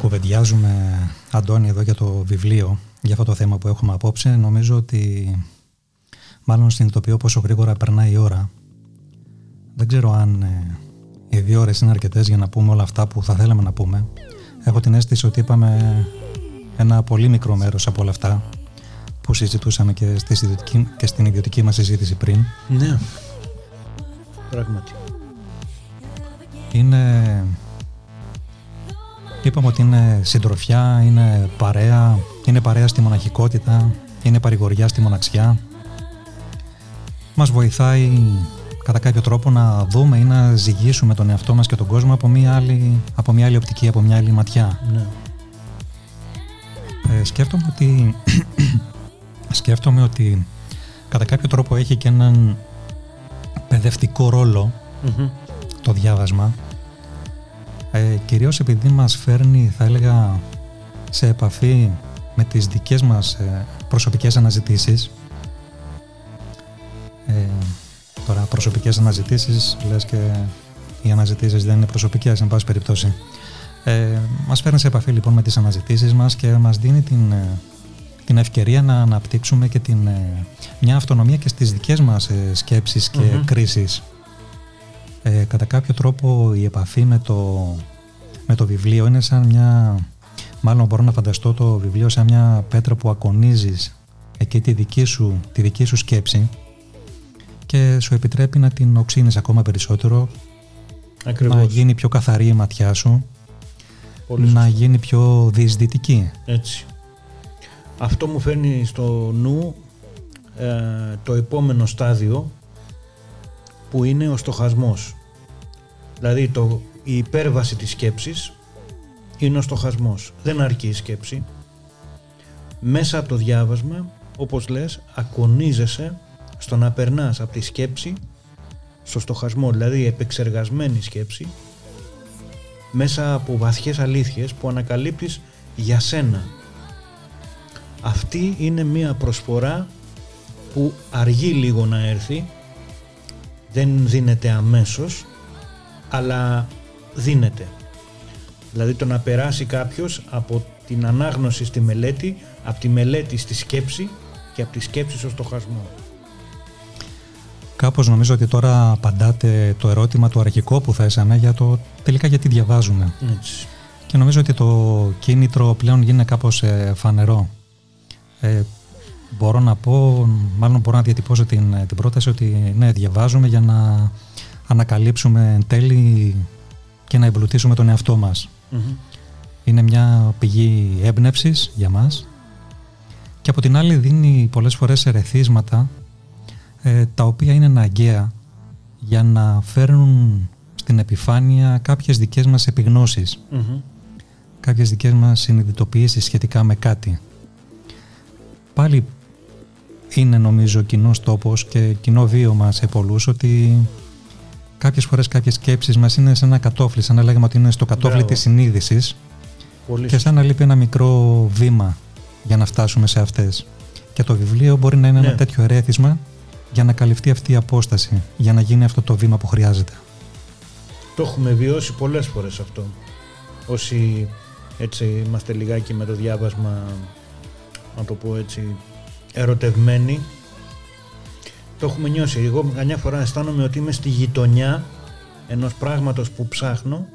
Κουβεντιάζουμε, Αντώνη, εδώ για το βιβλίο, για αυτό το θέμα που έχουμε απόψε, νομίζω ότι μάλλον συνειδητοποιώ πόσο γρήγορα περνάει η ώρα. Δεν ξέρω αν ε, οι δύο ώρες είναι αρκετές για να πούμε όλα αυτά που θα θέλαμε να πούμε. Έχω την αίσθηση ότι είπαμε ένα πολύ μικρό μέρος από όλα αυτά που συζητούσαμε και, στη συζητική- και στην ιδιωτική μας συζήτηση πριν. Ναι. Πράγματι. Είναι... Είπαμε ότι είναι συντροφιά, είναι παρέα, είναι παρέα στη μοναχικότητα, είναι παρηγοριά στη μοναξιά. Μας βοηθάει κατά κάποιο τρόπο να δούμε ή να ζυγίσουμε τον εαυτό μας και τον κόσμο από μια άλλη, από μια άλλη οπτική, από μια άλλη ματιά. Ναι. Ε, σκέφτομαι ότι σκέφτομαι ότι κατά κάποιο τρόπο έχει και έναν παιδευτικό ρόλο Μμμ. το διάβασμα ε, κυρίως επειδή μας φέρνει θα έλεγα σε επαφή με τις δικές μας ε, προσωπικές αναζητήσεις. Ε, τώρα προσωπικές αναζητήσεις λες και οι αναζητήσεις δεν είναι προσωπικές εν πάση περιπτώσει. Ε, μας φέρνει σε επαφή λοιπόν με τις αναζητήσεις μας και μας δίνει την, ε, την ευκαιρία να αναπτύξουμε και την, ε, μια αυτονομία και στις δικές μας ε, σκέψεις και Μμμ. κρίσεις. Ε, κατά κάποιο τρόπο η επαφή με το, με το βιβλίο είναι σαν μια μάλλον μπορώ να φανταστώ το βιβλίο σαν μια πέτρα που ακονίζεις εκεί τη δική σου, τη δική σου σκέψη και σου επιτρέπει να την οξύνεις ακόμα περισσότερο Ακριβώς. να γίνει πιο καθαρή η ματιά σου Πολύ να γίνει πιο διεισδυτική Έτσι. Αυτό μου φέρνει στο νου ε, το επόμενο στάδιο που είναι ο στοχασμός. Δηλαδή το, η υπέρβαση της σκέψης είναι ο στοχασμός. Δεν αρκεί η σκέψη. Μέσα από το διάβασμα, όπως λες, ακονίζεσαι στο να περνάς από τη σκέψη στο στοχασμό, δηλαδή επεξεργασμένη σκέψη μέσα από βαθιές αλήθειες που ανακαλύπτεις για σένα. Αυτή είναι μία προσφορά που αργεί λίγο να έρθει, δεν δίνεται αμέσως, αλλά δίνεται. Δηλαδή το να περάσει κάποιος από την ανάγνωση στη μελέτη, από τη μελέτη στη σκέψη και από τη σκέψη στο στοχασμό. Κάπως νομίζω ότι τώρα απαντάτε το ερώτημα το αρχικό που θέσαμε για το τελικά γιατί διαβάζουμε. Έτσι. Και νομίζω ότι το κίνητρο πλέον γίνεται κάπως ε, φανερό. Ε, μπορώ να πω, μάλλον μπορώ να διατυπώσω την, την πρόταση ότι ναι, διαβάζουμε για να ανακαλύψουμε εν τέλει και να εμπλουτίσουμε τον εαυτό μας. Μμμ. Είναι μια πηγή έμπνευσης για μας και από την άλλη δίνει πολλές φορές ερεθίσματα ε, τα οποία είναι αναγκαία για να φέρνουν στην επιφάνεια κάποιες δικές μας επιγνώσεις Μμμ. κάποιες δικές μας συνειδητοποιήσεις σχετικά με κάτι. Πάλι είναι νομίζω κοινός τόπος και κοινό βίωμα σε πολλούς ότι κάποιες φορές κάποιες σκέψεις μας είναι σε ένα κατόφλι, σαν να λέγαμε ότι είναι στο κατόφλι Μπράβο. της συνείδησης Πολύ και σαν να λείπει ένα μικρό βήμα για να φτάσουμε σε αυτές. Και το βιβλίο μπορεί να είναι Ναι. ένα τέτοιο ερέθισμα για να καλυφθεί αυτή η απόσταση, για να γίνει αυτό το βήμα που χρειάζεται. Το έχουμε βιώσει πολλές φορές αυτό. Όσοι έτσι είμαστε λιγάκι με το διάβασμα, να το πω έτσι, ερωτευμένοι, το έχουμε νιώσει. Εγώ καμιά φορά αισθάνομαι ότι είμαι στη γειτονιά ενός πράγματος που ψάχνω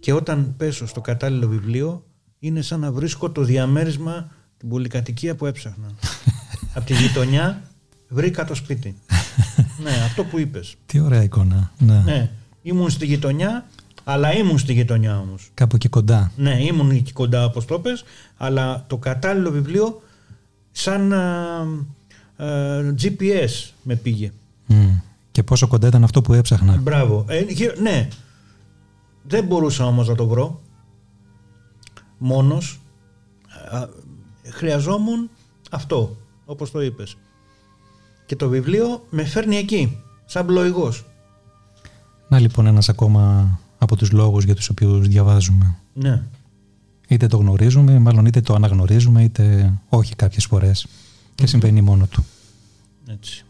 και όταν πέσω στο κατάλληλο βιβλίο είναι σαν να βρίσκω το διαμέρισμα την πολυκατοικία που έψαχνα. Από τη γειτονιά βρήκα το σπίτι. ναι, αυτό που είπες. Τι ωραία εικόνα. Ναι. Ναι, ήμουν στη γειτονιά, αλλά ήμουν στη γειτονιά όμως. Κάπου εκεί κοντά. Ναι, ήμουν εκεί κοντά όπως το πες, αλλά το κατάλληλο βιβλίο σαν α, α, GPS με πήγε. Μμ. Και πόσο κοντά ήταν αυτό που έψαχνα. Μπράβο. Ε, γύρω- ναι, δεν μπορούσα όμως να το βρω μόνος. Α, χρειαζόμουν αυτό, όπως το είπες. Και το βιβλίο με φέρνει εκεί, σαν πλοηγός. Να λοιπόν ένας ακόμα από τους λόγους για τους οποίους διαβάζουμε. Ναι. Είτε το γνωρίζουμε, μάλλον είτε το αναγνωρίζουμε, είτε όχι κάποιες φορές. Και συμβαίνει μόνο του. Έτσι.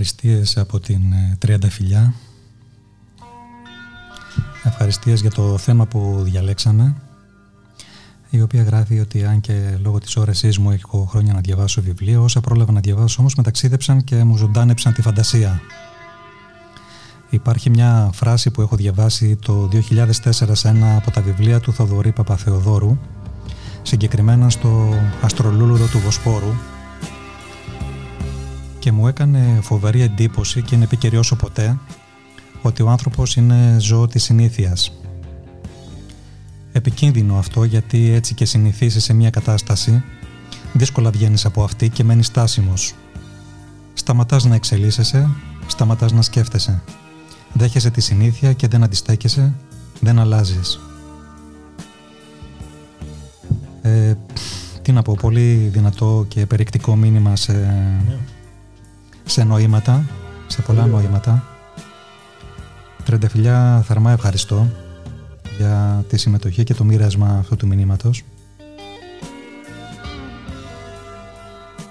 Ευχαριστίες από την ε, Τριάντα Φιλιά. Ευχαριστίες για το θέμα που διαλέξαμε η οποία γράφει ότι αν και λόγω της όρεσής μου έχω χρόνια να διαβάσω βιβλίο, όσα πρόλαβα να διαβάσω όμως με ταξίδεψαν και μου ζωντάνεψαν τη φαντασία. Υπάρχει μια φράση που έχω διαβάσει το 2004 σε ένα από τα βιβλία του Θοδωρή Παπαθεοδόρου, συγκεκριμένα στο Αστρολούλουδο του Βοσπόρου και μου έκανε φοβερή εντύπωση και είναι επίκαιρη όσο ποτέ ότι ο άνθρωπος είναι ζώο της συνήθειας. Επικίνδυνο αυτό γιατί έτσι και συνηθίσει σε μια κατάσταση δύσκολα βγαίνεις από αυτή και μένεις στάσιμος. Σταματάς να εξελίσσεσαι, σταματάς να σκέφτεσαι. Δέχεσαι τη συνήθεια και δεν αντιστέκεσαι, δεν αλλάζεις. Ε, τι να πω, πολύ δυνατό και περιεκτικό μήνυμα σε, σε νοήματα, σε πολλά νοήματα. Τρεντεφιλιά, θερμά ευχαριστώ για τη συμμετοχή και το μοίρασμα αυτού του μηνύματος.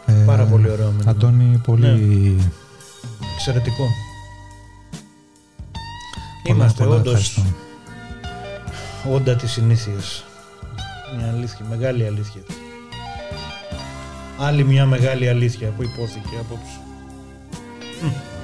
Ε, Πάρα πολύ ωραίο μήνυμα. Αντώνη, πολύ... Εξαιρετικό. πολλά, Είμαστε πολλά όντως ευχαριστώ. όντα της συνήθειας. Μια αλήθεια, μεγάλη αλήθεια. Άλλη μια μεγάλη αλήθεια που υπόθηκε απόψε. Mm.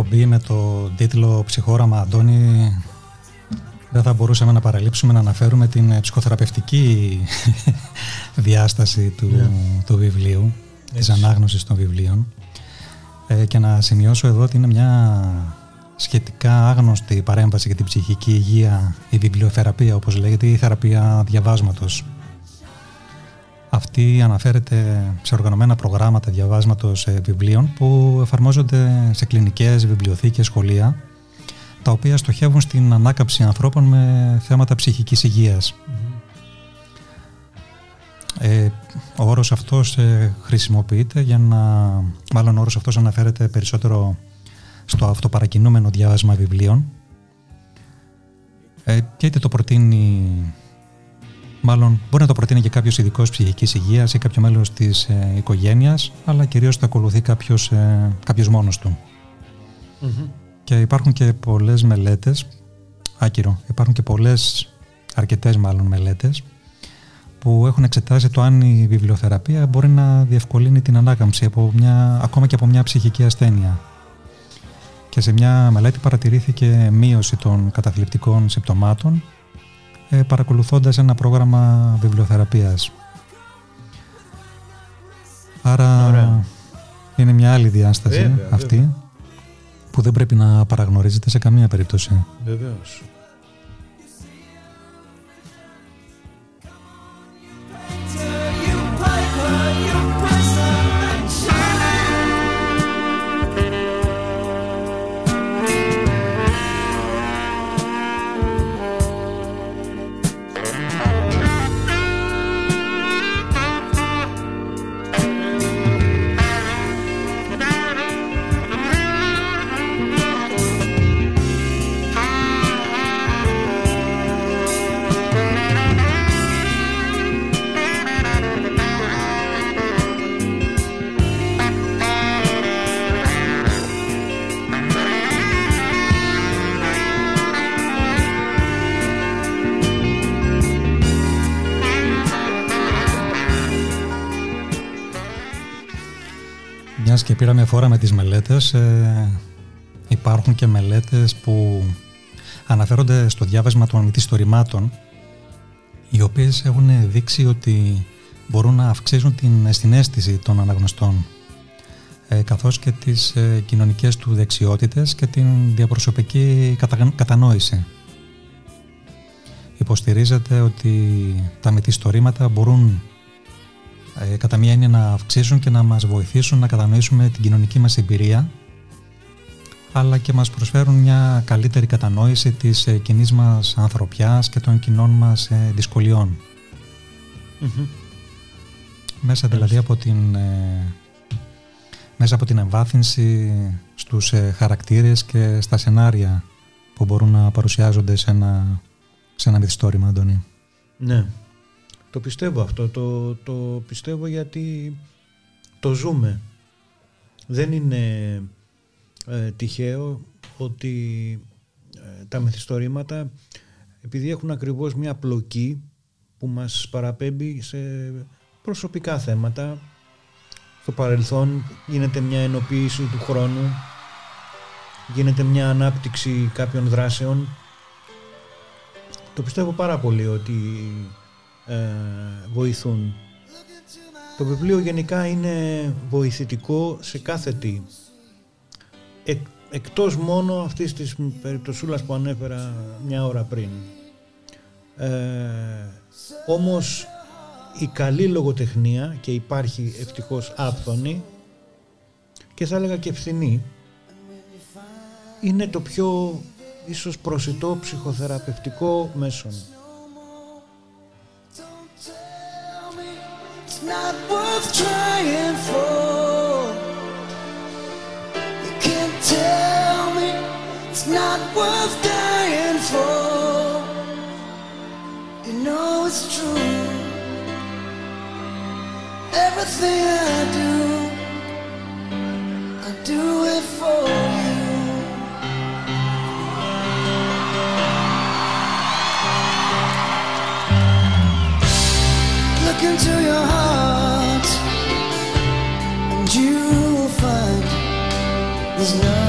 Εκπομπή με το τίτλο «Ψυχόραμα Αντώνη» δεν θα μπορούσαμε να παραλείψουμε να αναφέρουμε την ε, ψυχοθεραπευτική διάσταση του, Ναι. του βιβλίου, της Έτσι. ανάγνωσης των βιβλίων ε, και να σημειώσω εδώ ότι είναι μια σχετικά άγνωστη παρέμβαση για την ψυχική υγεία, η βιβλιοθεραπεία όπως λέγεται, ή η θεραπεία διαβάσματος. Αυτή αναφέρεται σε οργανωμένα προγράμματα διαβάσματος ε, βιβλίων που εφαρμόζονται σε κλινικές, βιβλιοθήκες, σχολεία τα οποία στοχεύουν στην ανάκαμψη ανθρώπων με θέματα ψυχικής υγείας. Ε, ο όρος αυτός ε, χρησιμοποιείται για να... Μάλλον ο όρος αυτός αναφέρεται περισσότερο στο αυτοπαρακινούμενο διάβασμα βιβλίων ε, και είτε το προτείνει Μάλλον μπορεί να το προτείνει και κάποιος ειδικός ψυχικής υγείας ή κάποιο μέλος της ε, οικογένειας, αλλά κυρίως το ακολουθεί κάποιος ε, κάποιος μόνος του. Και υπάρχουν και πολλές μελέτες άκυρο. Υπάρχουν και πολλές, αρκετές μάλλον μελέτες που έχουν εξετάσει το αν η βιβλιοθεραπεία μπορεί να διευκολύνει την ανάκαμψη από μια, ακόμα και από μια ψυχική ασθένεια. Και σε μια μελέτη παρατηρήθηκε μείωση των καταθλιπτικών συμπτωμάτων ε, παρακολουθώντας ένα πρόγραμμα βιβλιοθεραπείας. Άρα Ωραία. είναι μια άλλη διάσταση Βέβαια, αυτή βέβαια. που δεν πρέπει να παραγνωρίζεται σε καμία περίπτωση. Βεβαίως. Μιας και πήραμε φορά με τις μελέτες, ε, υπάρχουν και μελέτες που αναφέρονται στο διάβασμα των μυθιστορημάτων οι οποίες έχουν δείξει ότι μπορούν να αυξήσουν την συνέστηση των αναγνωστών ε, καθώς και τις ε, κοινωνικές του δεξιότητες και την διαπροσωπική κατα- κατανόηση. Υποστηρίζεται ότι τα μυθιστορήματα μπορούν ε, κατά μία έννοια να αυξήσουν και να μας βοηθήσουν να κατανοήσουμε την κοινωνική μας εμπειρία αλλά και μας προσφέρουν μια καλύτερη κατανόηση της ε, κοινής μας ανθρωπιάς και των κοινών μας ε, δυσκολιών. Μμμ. Μέσα δηλαδή από την, ε, μέσα από την εμβάθυνση στους ε, χαρακτήρες και στα σενάρια που μπορούν να παρουσιάζονται σε ένα, σε ένα μυθιστόρημα, Αντώνη. Ναι. Το πιστεύω αυτό. Το, το πιστεύω γιατί το ζούμε. Δεν είναι ε, τυχαίο ότι ε, τα μυθιστορήματα επειδή έχουν ακριβώς μια πλοκή που μας παραπέμπει σε προσωπικά θέματα στο παρελθόν γίνεται μια ενοποίηση του χρόνου γίνεται μια ανάπτυξη κάποιων δράσεων το πιστεύω πάρα πολύ ότι ε, βοηθούν. Το βιβλίο γενικά είναι βοηθητικό σε κάθε τι. Εκ, εκτός μόνο αυτής της περιπτωσούλας που ανέφερα μια ώρα πριν. Ε, όμως η καλή λογοτεχνία και υπάρχει ευτυχώς άφθονη και θα έλεγα και φθηνή είναι το πιο ίσως προσιτό ψυχοθεραπευτικό μέσον. It's not worth trying for. You can't tell me it's not worth dying for. You know it's true. Everything I do, I do it for you. Look into your heart, There's no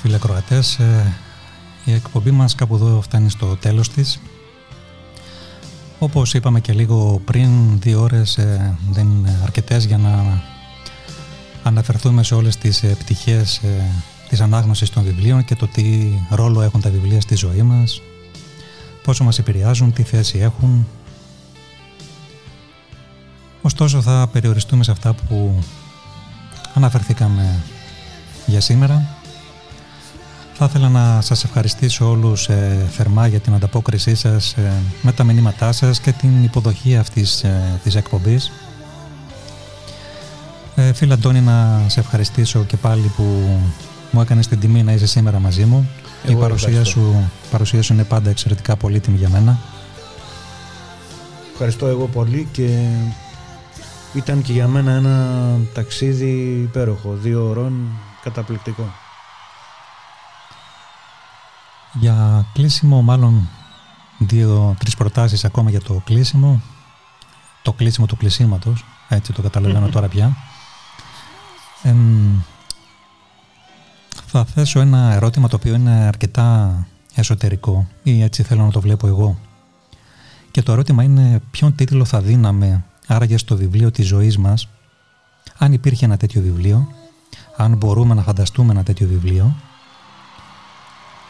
φίλε Κροατές, ε, η εκπομπή μας κάπου εδώ φτάνει στο τέλος της. Όπως είπαμε και λίγο πριν, δύο ώρες ε, δεν είναι αρκετές για να αναφερθούμε σε όλες τις ε, πτυχές ε, της ανάγνωσης των βιβλίων και το τι ρόλο έχουν τα βιβλία στη ζωή μας, πόσο μας επηρεάζουν, τι θέση έχουν. Ωστόσο θα περιοριστούμε σε αυτά που αναφερθήκαμε για σήμερα. Θα ήθελα να σας ευχαριστήσω όλους ε, θερμά για την ανταπόκρισή σας ε, με τα μηνύματά σας και την υποδοχή αυτής ε, της εκπομπής. Ε, φίλε Αντώνη, να σε ευχαριστήσω και πάλι που μου έκανες την τιμή να είσαι σήμερα μαζί μου. Εγώ η παρουσία ευχαριστώ. σου, παρουσία σου είναι πάντα εξαιρετικά πολύτιμη για μένα. Ευχαριστώ εγώ πολύ και ήταν και για μένα ένα ταξίδι υπέροχο, δύο ώρων καταπληκτικό. Για κλείσιμο, μάλλον δύο-τρεις προτάσεις ακόμα για το κλείσιμο. Το κλείσιμο του κλεισίματος, έτσι το καταλαβαίνω τώρα πια. Εμ, θα θέσω ένα ερώτημα το οποίο είναι αρκετά εσωτερικό ή έτσι θέλω να το βλέπω εγώ. Και το ερώτημα είναι ποιον τίτλο θα δίναμε άραγε στο βιβλίο της ζωής μας αν υπήρχε ένα τέτοιο βιβλίο, αν μπορούμε να φανταστούμε ένα τέτοιο βιβλίο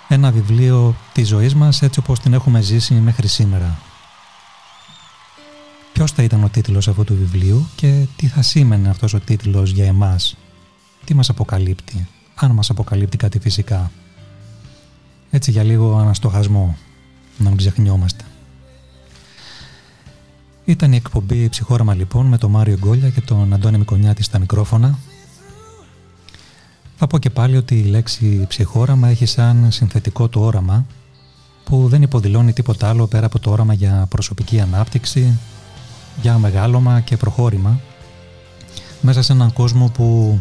ένα βιβλίο της ζωής μας έτσι όπως την έχουμε ζήσει μέχρι σήμερα. Ποιος θα ήταν ο τίτλος αυτού του βιβλίου και τι θα σήμαινε αυτός ο τίτλος για εμάς; Τι μας αποκαλύπτει, αν μας αποκαλύπτει κάτι φυσικά; Έτσι για λίγο αναστοχασμό, να μην ξεχνιόμαστε. Ήταν η εκπομπή Ψυχόραμα λοιπόν με τον Μάριο Γκόλια και τον Αντώνη Μικονιάτη στα μικρόφωνα. Θα πω και πάλι ότι η λέξη ψυχόραμα έχει σαν συνθετικό το όραμα που δεν υποδηλώνει τίποτα άλλο πέρα από το όραμα για προσωπική ανάπτυξη, για μεγάλωμα και προχώρημα μέσα σε έναν κόσμο που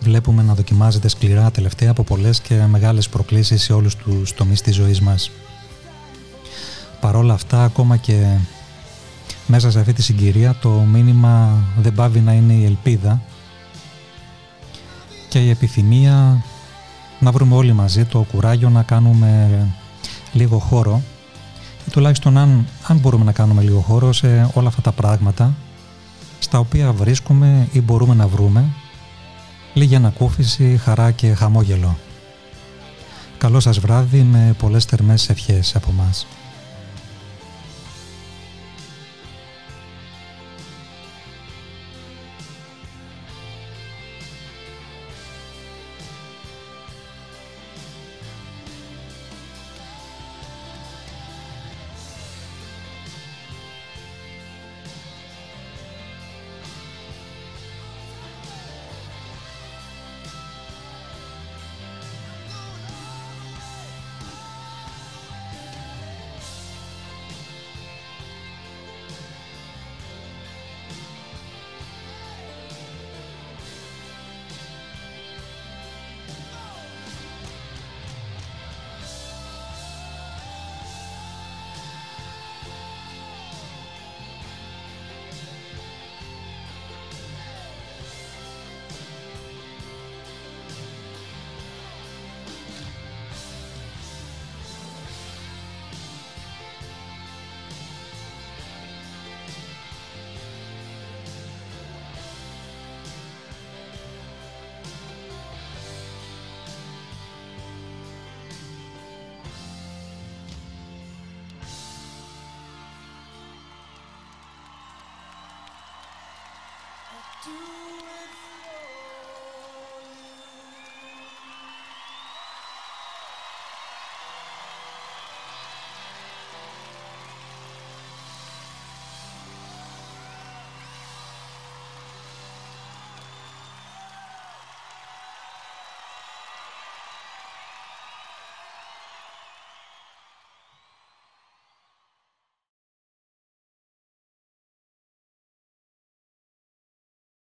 βλέπουμε να δοκιμάζεται σκληρά τελευταία από πολλές και μεγάλες προκλήσεις σε όλους τους τομείς της ζωής μας. Παρόλα αυτά, ακόμα και μέσα σε αυτή τη συγκυρία, το μήνυμα δεν πάβει να είναι η ελπίδα και η επιθυμία να βρούμε όλοι μαζί το κουράγιο να κάνουμε λίγο χώρο ή τουλάχιστον αν, αν μπορούμε να κάνουμε λίγο χώρο σε όλα αυτά τα πράγματα στα οποία βρίσκουμε ή μπορούμε να βρούμε λίγη ανακούφιση, χαρά και χαμόγελο. Καλό σας βράδυ με πολλές θερμές ευχές από μας.